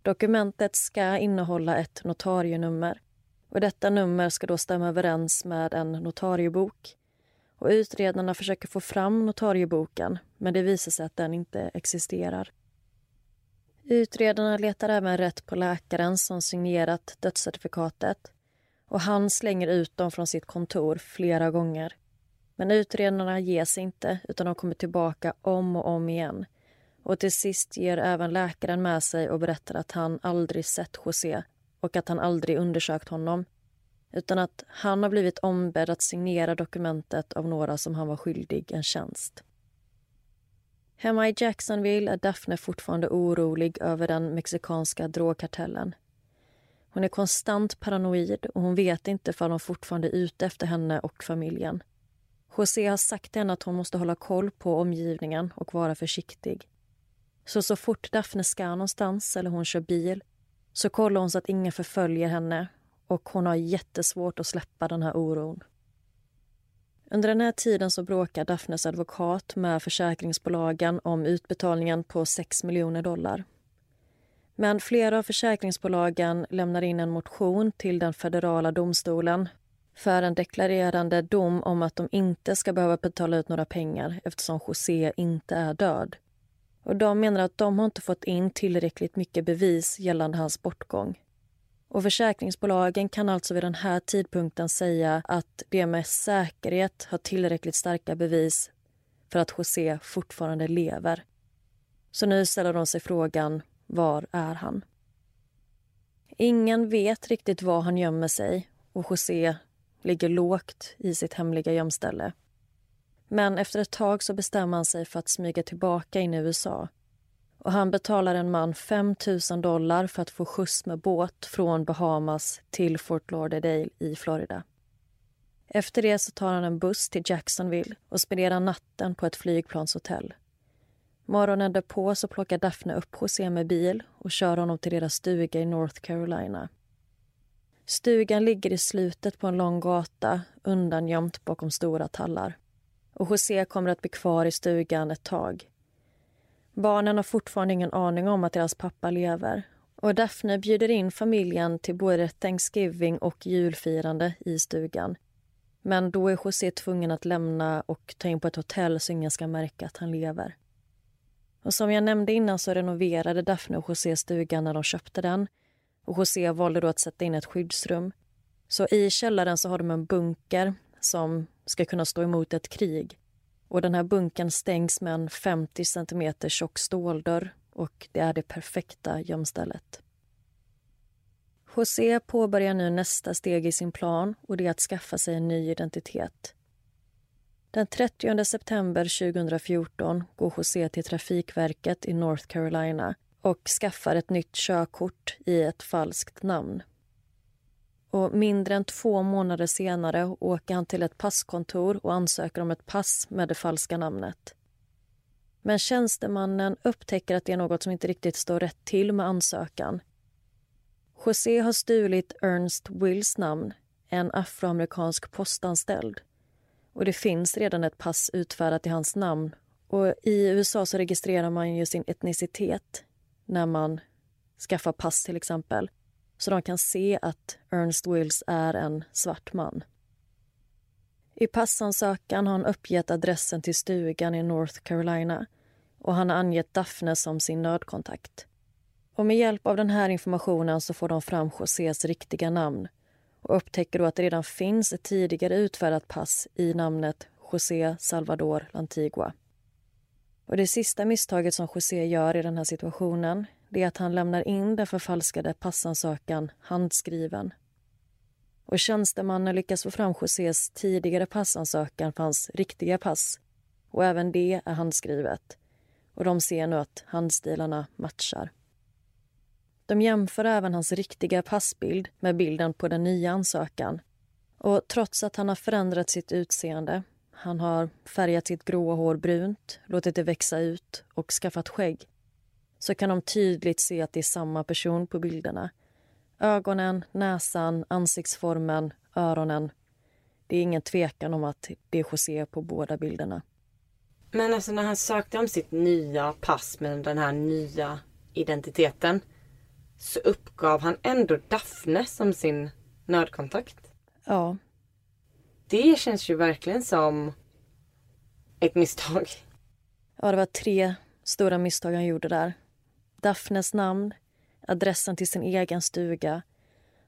Dokumentet ska innehålla ett notarienummer och detta nummer ska då stämma överens med en notariebok. Och utredarna försöker få fram notarieboken men det visar sig att den inte existerar. Utredarna letar även rätt på läkaren som signerat dödscertifikatet och han slänger ut dem från sitt kontor flera gånger. Men utredarna ger sig inte utan de kommer tillbaka om och om igen. Och till sist ger även läkaren med sig och berättar att han aldrig sett José och att han aldrig undersökt honom utan att han har blivit ombedd att signera dokumentet av några som han var skyldig en tjänst. Hemma i Jacksonville är Daphne fortfarande orolig över den mexikanska drogkartellen. Hon är konstant paranoid och hon vet inte om de fortfarande är ute efter henne och familjen. José har sagt till henne att hon måste hålla koll på omgivningen och vara försiktig. Så så fort Daphne ska någonstans eller hon kör bil så kollar hon så att ingen förföljer henne och hon har jättesvårt att släppa den här oron. Under den här tiden så bråkar Daphnes advokat med försäkringsbolagen om utbetalningen på 6 miljoner dollar. Men flera av försäkringsbolagen lämnar in en motion till den federala domstolen för en deklarerande dom om att de inte ska behöva betala ut några pengar eftersom José inte är död. Och De menar att de har inte fått in tillräckligt mycket bevis gällande hans bortgång. Och Försäkringsbolagen kan alltså vid den här tidpunkten säga att de med säkerhet har tillräckligt starka bevis för att José fortfarande lever. Så nu ställer de sig frågan, var är han? Ingen vet riktigt var han gömmer sig och José ligger lågt i sitt hemliga gömställe. Men efter ett tag så bestämmer han sig för att smyga tillbaka in i USA. Och Han betalar en man 5 000 dollar för att få skjuts med båt från Bahamas till Fort Lauderdale i Florida. Efter det så tar han en buss till Jacksonville och spenderar natten på ett flygplanshotell. Morgonen därpå så plockar Daphne upp José med bil och kör honom till deras stuga i North Carolina. Stugan ligger i slutet på en lång gata undangömt bakom stora tallar. Och José kommer att bli kvar i stugan ett tag. Barnen har fortfarande ingen aning om att deras pappa lever. Och Daphne bjuder in familjen till både Thanksgiving och julfirande i stugan. Men då är José tvungen att lämna och ta in på ett hotell så ingen ska märka att han lever. Och som jag nämnde innan så renoverade Daphne och José stugan när de köpte den och José valde då att sätta in ett skyddsrum. Så i källaren så har de en bunker som ska kunna stå emot ett krig. Och den här bunkern stängs med en 50 cm tjock ståldörr och det är det perfekta gömstället. José påbörjar nu nästa steg i sin plan och det är att skaffa sig en ny identitet. Den 30 september 2014 går José till Trafikverket i North Carolina och skaffar ett nytt körkort i ett falskt namn. Och mindre än två månader senare åker han till ett passkontor och ansöker om ett pass med det falska namnet. Men tjänstemannen upptäcker att det är något som inte riktigt står rätt till med ansökan. José har stulit Ernst Wills namn, en afroamerikansk postanställd. Och det finns redan ett pass utfärdat i hans namn. Och I USA så registrerar man ju sin etnicitet när man skaffar pass till exempel. Så de kan se att Ernst Wills är en svart man. I passansökan har han uppgett adressen till stugan i North Carolina och han har angett Daphne som sin nödkontakt. Och med hjälp av den här informationen så får de fram Josés riktiga namn och upptäcker då att det redan finns ett tidigare utfärdat pass i namnet José Salvador Lantigua. Och det sista misstaget som José gör i den här situationen det är att han lämnar in den förfalskade passansökan handskriven. Och tjänstemannen lyckas få fram Josés tidigare passansökan för hans riktiga pass. Och även det är handskrivet. Och de ser nu att handstilarna matchar. De jämför även hans riktiga passbild med bilden på den nya ansökan. Och trots att han har förändrat sitt utseende, han har färgat sitt gråa hår brunt, låtit det växa ut och skaffat skägg, så kan de tydligt se att det är samma person på bilderna. Ögonen, näsan, ansiktsformen, öronen. Det är ingen tvekan om att det är José på båda bilderna. Men alltså när han sökte om sitt nya pass med den här nya identiteten så uppgav han ändå Daphne som sin nödkontakt. Ja. Det känns ju verkligen som ett misstag. Ja, det var tre stora misstag han gjorde där. Daphnes namn, adressen till sin egen stuga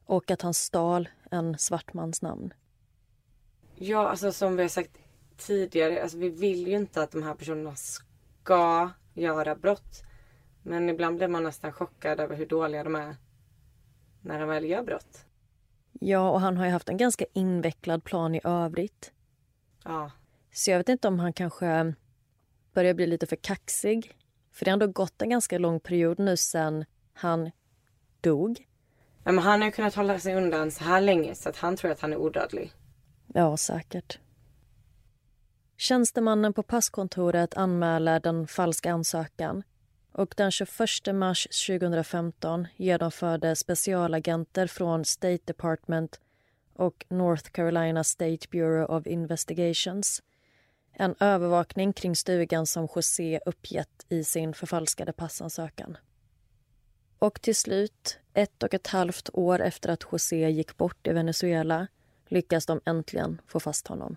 och att han stal en svart mans namn. Ja, alltså som vi har sagt tidigare, alltså vi vill ju inte att de här personerna ska göra brott. Men ibland blir man nästan chockad över hur dåliga de är när de väl gör brott. Ja, och han har ju haft en ganska invecklad plan i övrigt. Ja. Så jag vet inte om han kanske börjar bli lite för kaxig. För det har ändå gått en ganska lång period nu sen han dog. Ja, men han har ju kunnat hålla sig undan så här länge så att han tror att han är odödlig. Ja, säkert. Tjänstemannen på passkontoret anmäler den falska ansökan och den 21 mars 2015 genomförde specialagenter från State Department och North Carolina State Bureau of Investigations en övervakning kring stugan som José uppgett i sin förfalskade passansökan. Och till slut, ett och ett halvt år efter att José gick bort i Venezuela lyckas de äntligen få fast honom.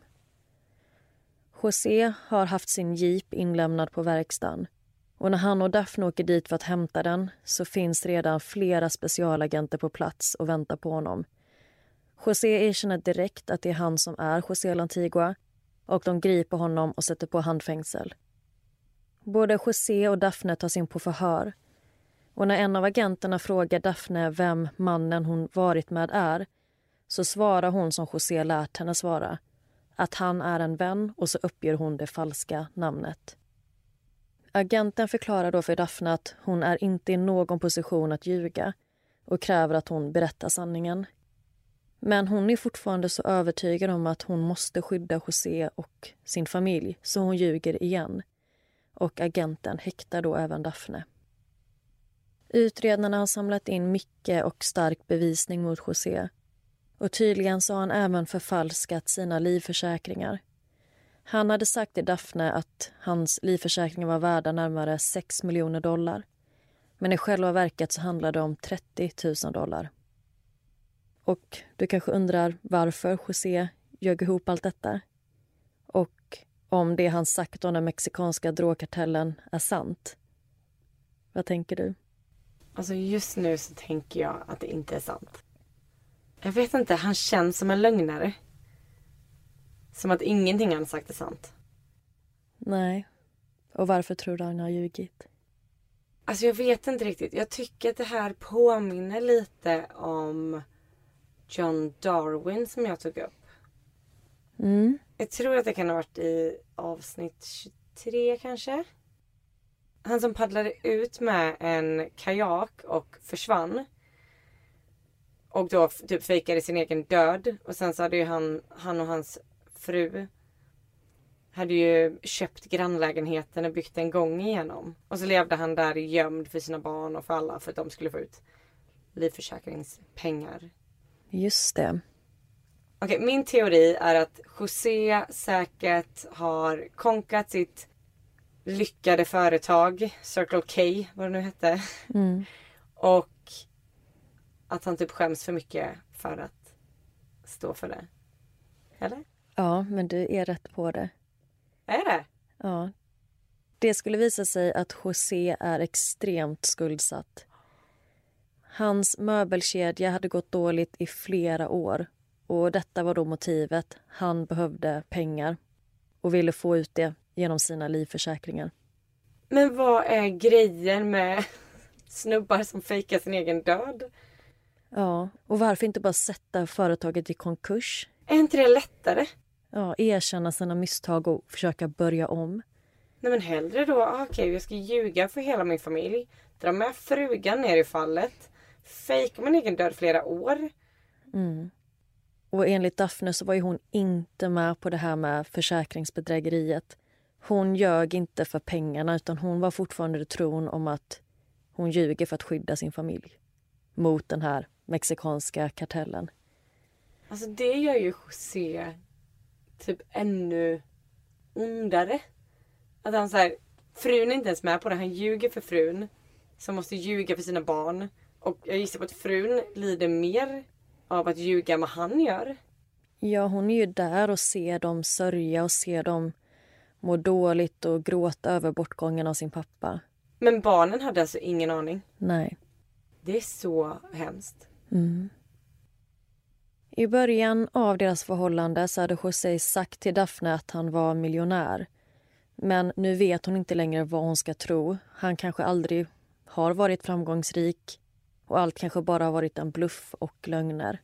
José har haft sin jeep inlämnad på verkstaden och när han och Daphne åker dit för att hämta den så finns redan flera specialagenter på plats och väntar på honom. José erkänner direkt att det är han som är José Lantigua och de griper honom och sätter på handfängsel. Både José och Daphne tas in på förhör. Och när en av agenterna frågar Daphne vem mannen hon varit med är så svarar hon som José lärt henne svara. Att han är en vän och så uppger hon det falska namnet. Agenten förklarar då för Daphne att hon är inte i någon position att ljuga och kräver att hon berättar sanningen. Men hon är fortfarande så övertygad om att hon måste skydda José och sin familj så hon ljuger igen. Och agenten häktar då även Daphne. Utredarna har samlat in mycket och stark bevisning mot José. Och tydligen så har han även förfalskat sina livförsäkringar. Han hade sagt till Daphne att hans livförsäkringar var värda närmare 6 miljoner dollar. Men i själva verket så handlade det om 30 000 dollar. Och du kanske undrar varför José ljög ihop allt detta? Och om det han sagt om den mexikanska drogkartellen är sant? Vad tänker du? Alltså just nu så tänker jag att det inte är sant. Jag vet inte, han känns som en lögnare. Som att ingenting han sagt är sant. Nej. Och varför tror du han har ljugit? Alltså jag vet inte riktigt. Jag tycker att det här påminner lite om John Darwin som jag tog upp. Mm. Jag tror att det kan ha varit i avsnitt 23 kanske. Han som paddlade ut med en kajak och försvann. Och då typ fejkade sin egen död. Och sen så hade ju han, han och hans fru hade ju köpt grannlägenheten och byggt en gång igenom. Och så levde han där gömd för sina barn och för alla för att de skulle få ut livförsäkringspengar. Just det. Okej, okay, min teori är att José säkert har konkat sitt lyckade företag, Circle K, vad det nu hette. Mm. Och att han typ skäms för mycket för att stå för det. Eller? Ja, men du är rätt på det. Är det? Ja. Det skulle visa sig att José är extremt skuldsatt. Hans möbelkedja hade gått dåligt i flera år och detta var då motivet. Han behövde pengar och ville få ut det genom sina livförsäkringar. Men vad är grejen med snubbar som fejkar sin egen död? Ja, och varför inte bara sätta företaget i konkurs? Är inte det lättare? Ja, erkänna sina misstag och försöka börja om. Nej men hellre då, ah, okej okay, jag ska ljuga för hela min familj. Dra med frugan ner i fallet. Fejka min egen död flera år. Mm. Och enligt Daphne så var ju hon inte med på det här med försäkringsbedrägeriet. Hon ljög inte för pengarna utan hon var fortfarande i tron om att hon ljuger för att skydda sin familj mot den här mexikanska kartellen. Alltså det gör ju José typ ännu ondare. Att han så frun är inte ens med på det. Han ljuger för frun. Som måste ljuga för sina barn. Och jag gissar på att frun lider mer av att ljuga än vad han gör. Ja, hon är ju där och ser dem sörja och ser dem må dåligt och gråta över bortgången av sin pappa. Men barnen hade alltså ingen aning? Nej. Det är så hemskt. Mm. I början av deras förhållande så hade José sagt till Daphne att han var miljonär. Men nu vet hon inte längre vad hon ska tro. Han kanske aldrig har varit framgångsrik och allt kanske bara har varit en bluff och lögner.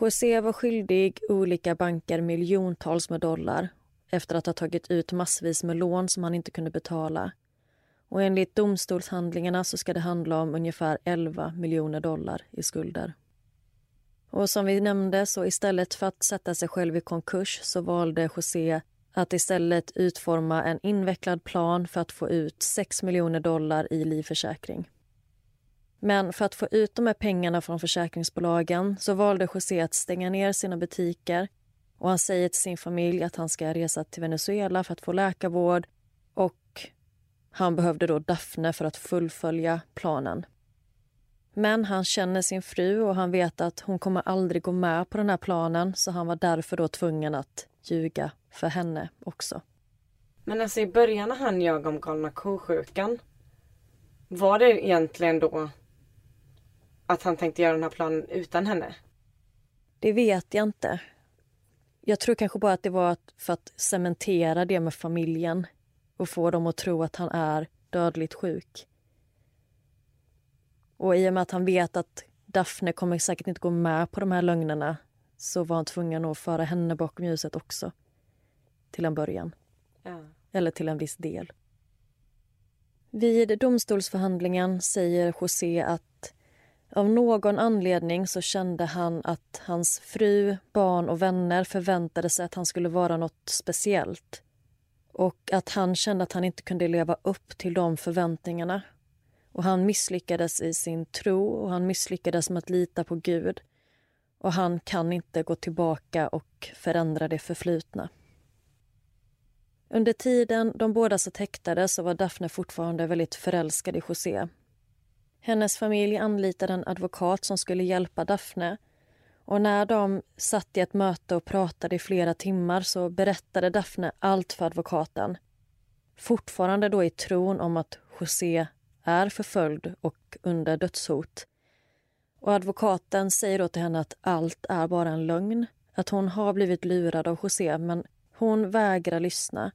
José var skyldig olika banker miljontals med dollar efter att ha tagit ut massvis med lån som han inte kunde betala. Och enligt domstolshandlingarna så ska det handla om ungefär 11 miljoner dollar i skulder. Och som vi nämnde, så istället för att sätta sig själv i konkurs så valde José att istället utforma en invecklad plan för att få ut 6 miljoner dollar i livförsäkring. Men för att få ut de här pengarna från försäkringsbolagen så valde José att stänga ner sina butiker och han säger till sin familj att han ska resa till Venezuela för att få läkarvård och han behövde då Daphne för att fullfölja planen. Men han känner sin fru och han vet att hon kommer aldrig gå med på den här planen så han var därför då tvungen att ljuga för henne också. Men alltså i början när han ljög om galna ko-sjukan var det egentligen då att han tänkte göra den här planen utan henne? Det vet jag inte. Jag tror kanske bara att det var för att cementera det med familjen och få dem att tro att han är dödligt sjuk. Och i och med att han vet att Daphne kommer säkert inte gå med på de här lögnerna så var han tvungen att föra henne bakom ljuset också. Till en början. Ja. Eller till en viss del. Vid domstolsförhandlingen säger José att av någon anledning så kände han att hans fru, barn och vänner förväntade sig att han skulle vara något speciellt. Och att han kände att han inte kunde leva upp till de förväntningarna. Och han misslyckades i sin tro och han misslyckades med att lita på Gud. Och han kan inte gå tillbaka och förändra det förflutna. Under tiden de båda satt häktade så var Daphne fortfarande väldigt förälskad i José. Hennes familj anlitade en advokat som skulle hjälpa Daphne. Och när de satt i ett möte och pratade i flera timmar så berättade Daphne allt för advokaten. Fortfarande då i tron om att José är förföljd och under dödshot. Och advokaten säger då till henne att allt är bara en lögn. Att hon har blivit lurad av José men hon vägrar lyssna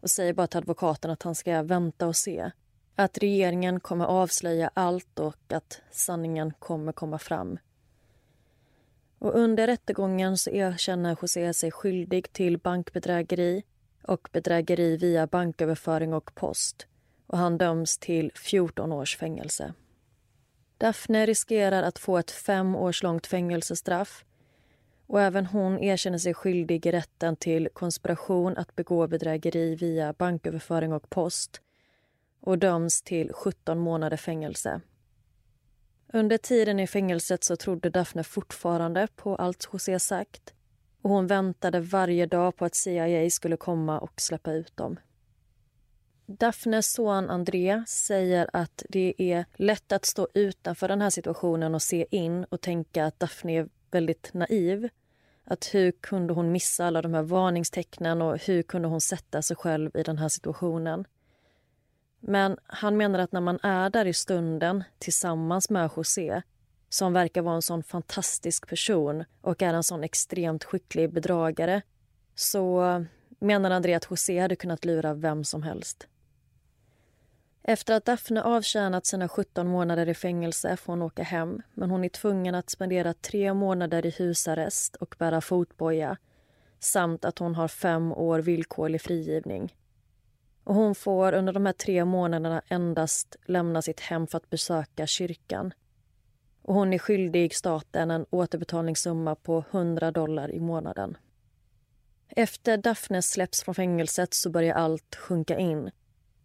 och säger bara till advokaten att han ska vänta och se. Att regeringen kommer avslöja allt och att sanningen kommer komma fram. Och under rättegången så erkänner José sig skyldig till bankbedrägeri och bedrägeri via banköverföring och post och han döms till 14 års fängelse. Daphne riskerar att få ett fem års långt fängelsestraff och även hon erkänner sig skyldig i rätten till konspiration att begå bedrägeri via banköverföring och post och döms till 17 månader fängelse. Under tiden i fängelset så trodde Daphne fortfarande på allt José sagt och hon väntade varje dag på att CIA skulle komma och släppa ut dem. Daphnes son André säger att det är lätt att stå utanför den här situationen och se in och tänka att Daphne är väldigt naiv. Att hur kunde hon missa alla de här varningstecknen och hur kunde hon sätta sig själv i den här situationen? Men han menar att när man är där i stunden tillsammans med José som verkar vara en sån fantastisk person och är en sån extremt skicklig bedragare så menar André att José hade kunnat lura vem som helst. Efter att Daphne avtjänat sina 17 månader i fängelse får hon åka hem men hon är tvungen att spendera tre månader i husarrest och bära fotboja samt att hon har fem år villkorlig frigivning. Och hon får under de här tre månaderna endast lämna sitt hem för att besöka kyrkan. Och hon är skyldig staten en återbetalningssumma på 100 dollar i månaden. Efter Daphne släpps från fängelset så börjar allt sjunka in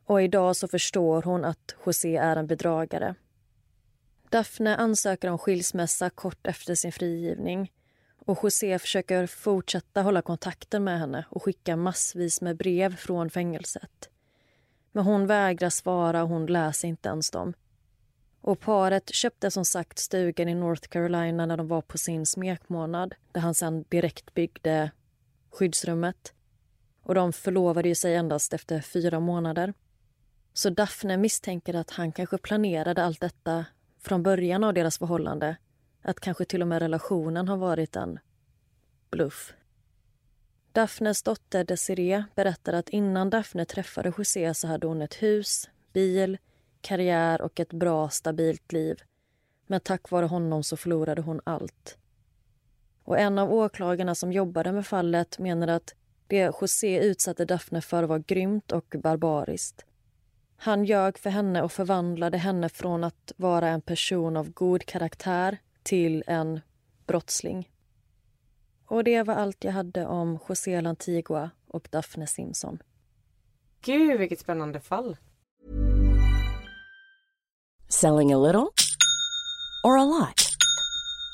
och idag så förstår hon att José är en bedragare. Daphne ansöker om skilsmässa kort efter sin frigivning och José försöker fortsätta hålla kontakten med henne och skicka massvis med brev från fängelset. Men hon vägrar svara och hon läser inte ens dem. Och paret köpte som sagt stugan i North Carolina när de var på sin smekmånad där han sen direkt byggde skyddsrummet. Och de förlovade sig endast efter fyra månader. Så Daphne misstänker att han kanske planerade allt detta från början av deras förhållande. Att kanske till och med relationen har varit en bluff. Daphnes dotter Desiree berättar att innan Daphne träffade José så hade hon ett hus, bil, karriär och ett bra, stabilt liv. Men tack vare honom så förlorade hon allt. Och en av åklagarna som jobbade med fallet menar att det José utsatte Daphne för var grymt och barbariskt. Han ljög för henne och förvandlade henne från att vara en person av god karaktär till en brottsling. Och det var allt jag hade om José Lantigua och Daphne Simpson. Gud, vilket spännande fall. Selling a little or a lot?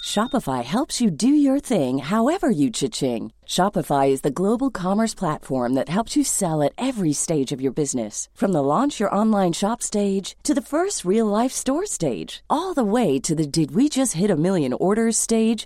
Shopify helps you do your thing however you cha-ching. Shopify is the global commerce platform that helps you sell at every stage of your business. From the launch your online shop stage to the first real life store stage, all the way to the did we just hit a million orders stage.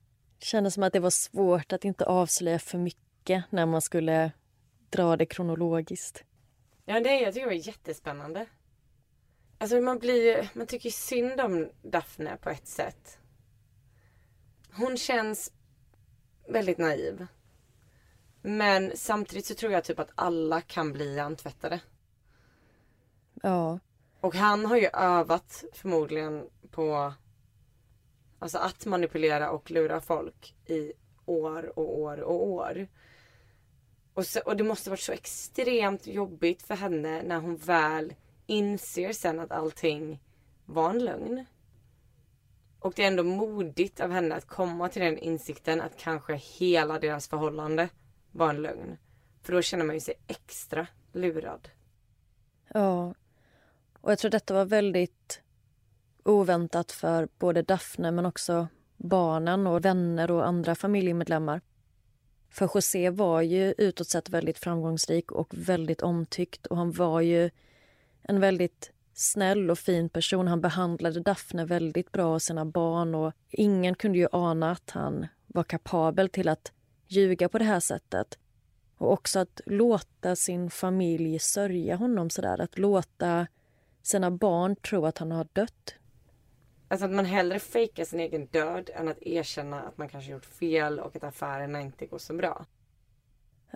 Kändes som att det var svårt att inte avslöja för mycket när man skulle dra det kronologiskt. Ja, det jag tycker det var jättespännande. Alltså man blir man tycker synd om Daphne på ett sätt. Hon känns väldigt naiv. Men samtidigt så tror jag typ att alla kan bli antvättade. Ja. Och han har ju övat förmodligen på Alltså att manipulera och lura folk i år och år och år. Och, så, och det måste varit så extremt jobbigt för henne när hon väl inser sen att allting var en lögn. Och det är ändå modigt av henne att komma till den insikten att kanske hela deras förhållande var en lögn. För då känner man ju sig extra lurad. Ja. Och jag tror detta var väldigt oväntat för både Daphne men också barnen och vänner och andra familjemedlemmar. För José var ju utåt sett väldigt framgångsrik och väldigt omtyckt och han var ju en väldigt snäll och fin person. Han behandlade Daphne väldigt bra och sina barn och ingen kunde ju ana att han var kapabel till att ljuga på det här sättet. Och också att låta sin familj sörja honom sådär. Att låta sina barn tro att han har dött. Alltså att man hellre fejkar sin egen död än att erkänna att man kanske gjort fel och att affärerna inte går så bra.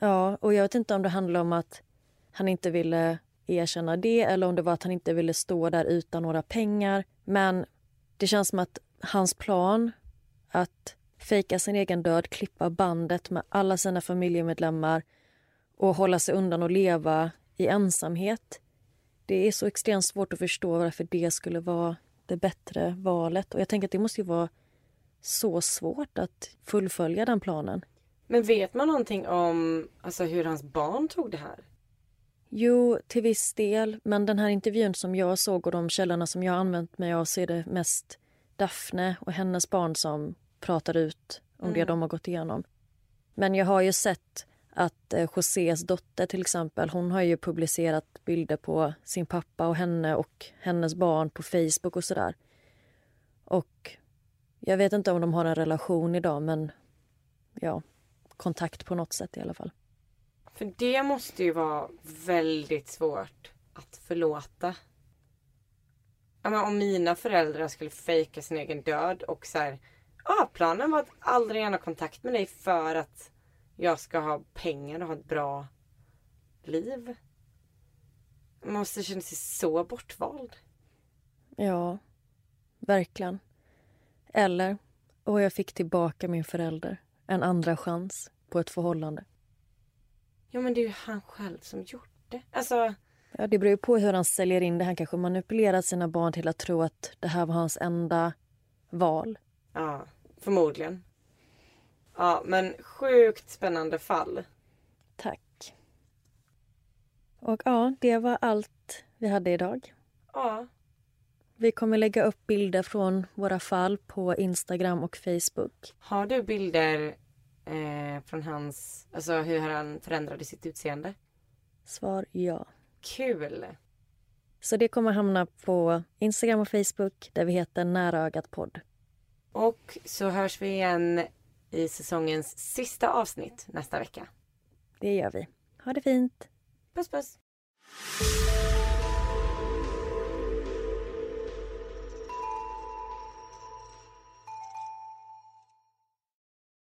Ja, och jag vet inte om det handlar om att han inte ville erkänna det eller om det var att han inte ville stå där utan några pengar. Men det känns som att hans plan att fejka sin egen död, klippa bandet med alla sina familjemedlemmar och hålla sig undan och leva i ensamhet. Det är så extremt svårt att förstå varför det skulle vara det bättre valet. Och jag tänker att det måste ju vara så svårt att fullfölja den planen. Men vet man någonting om alltså, hur hans barn tog det här? Jo, till viss del. Men den här intervjun som jag såg och de källorna som jag använt mig av så är det mest Daphne och hennes barn som pratar ut om mm. det de har gått igenom. Men jag har ju sett att eh, Josés dotter till exempel, hon har ju publicerat bilder på sin pappa och henne och hennes barn på Facebook och sådär. Och jag vet inte om de har en relation idag men ja, kontakt på något sätt i alla fall. För det måste ju vara väldigt svårt att förlåta. Ja, om mina föräldrar skulle fejka sin egen död och så här. ah, planen var att aldrig gärna kontakt med dig för att jag ska ha pengar och ha ett bra liv. Man måste känna sig så bortvald. Ja, verkligen. Eller, och jag fick tillbaka min förälder. En andra chans på ett förhållande. Ja men det är ju han själv som gjort det. Alltså... Ja, det beror ju på hur han säljer in det. Han kanske manipulerat sina barn till att tro att det här var hans enda val. Ja, förmodligen. Ja, men sjukt spännande fall. Tack. Och ja, det var allt vi hade idag. Ja. Vi kommer lägga upp bilder från våra fall på Instagram och Facebook. Har du bilder eh, från hans, alltså hur han förändrade sitt utseende? Svar ja. Kul! Så det kommer hamna på Instagram och Facebook där vi heter Nära ögat podd. Och så hörs vi igen i säsongens sista avsnitt nästa vecka. Det gör vi. Ha det fint! Puss puss!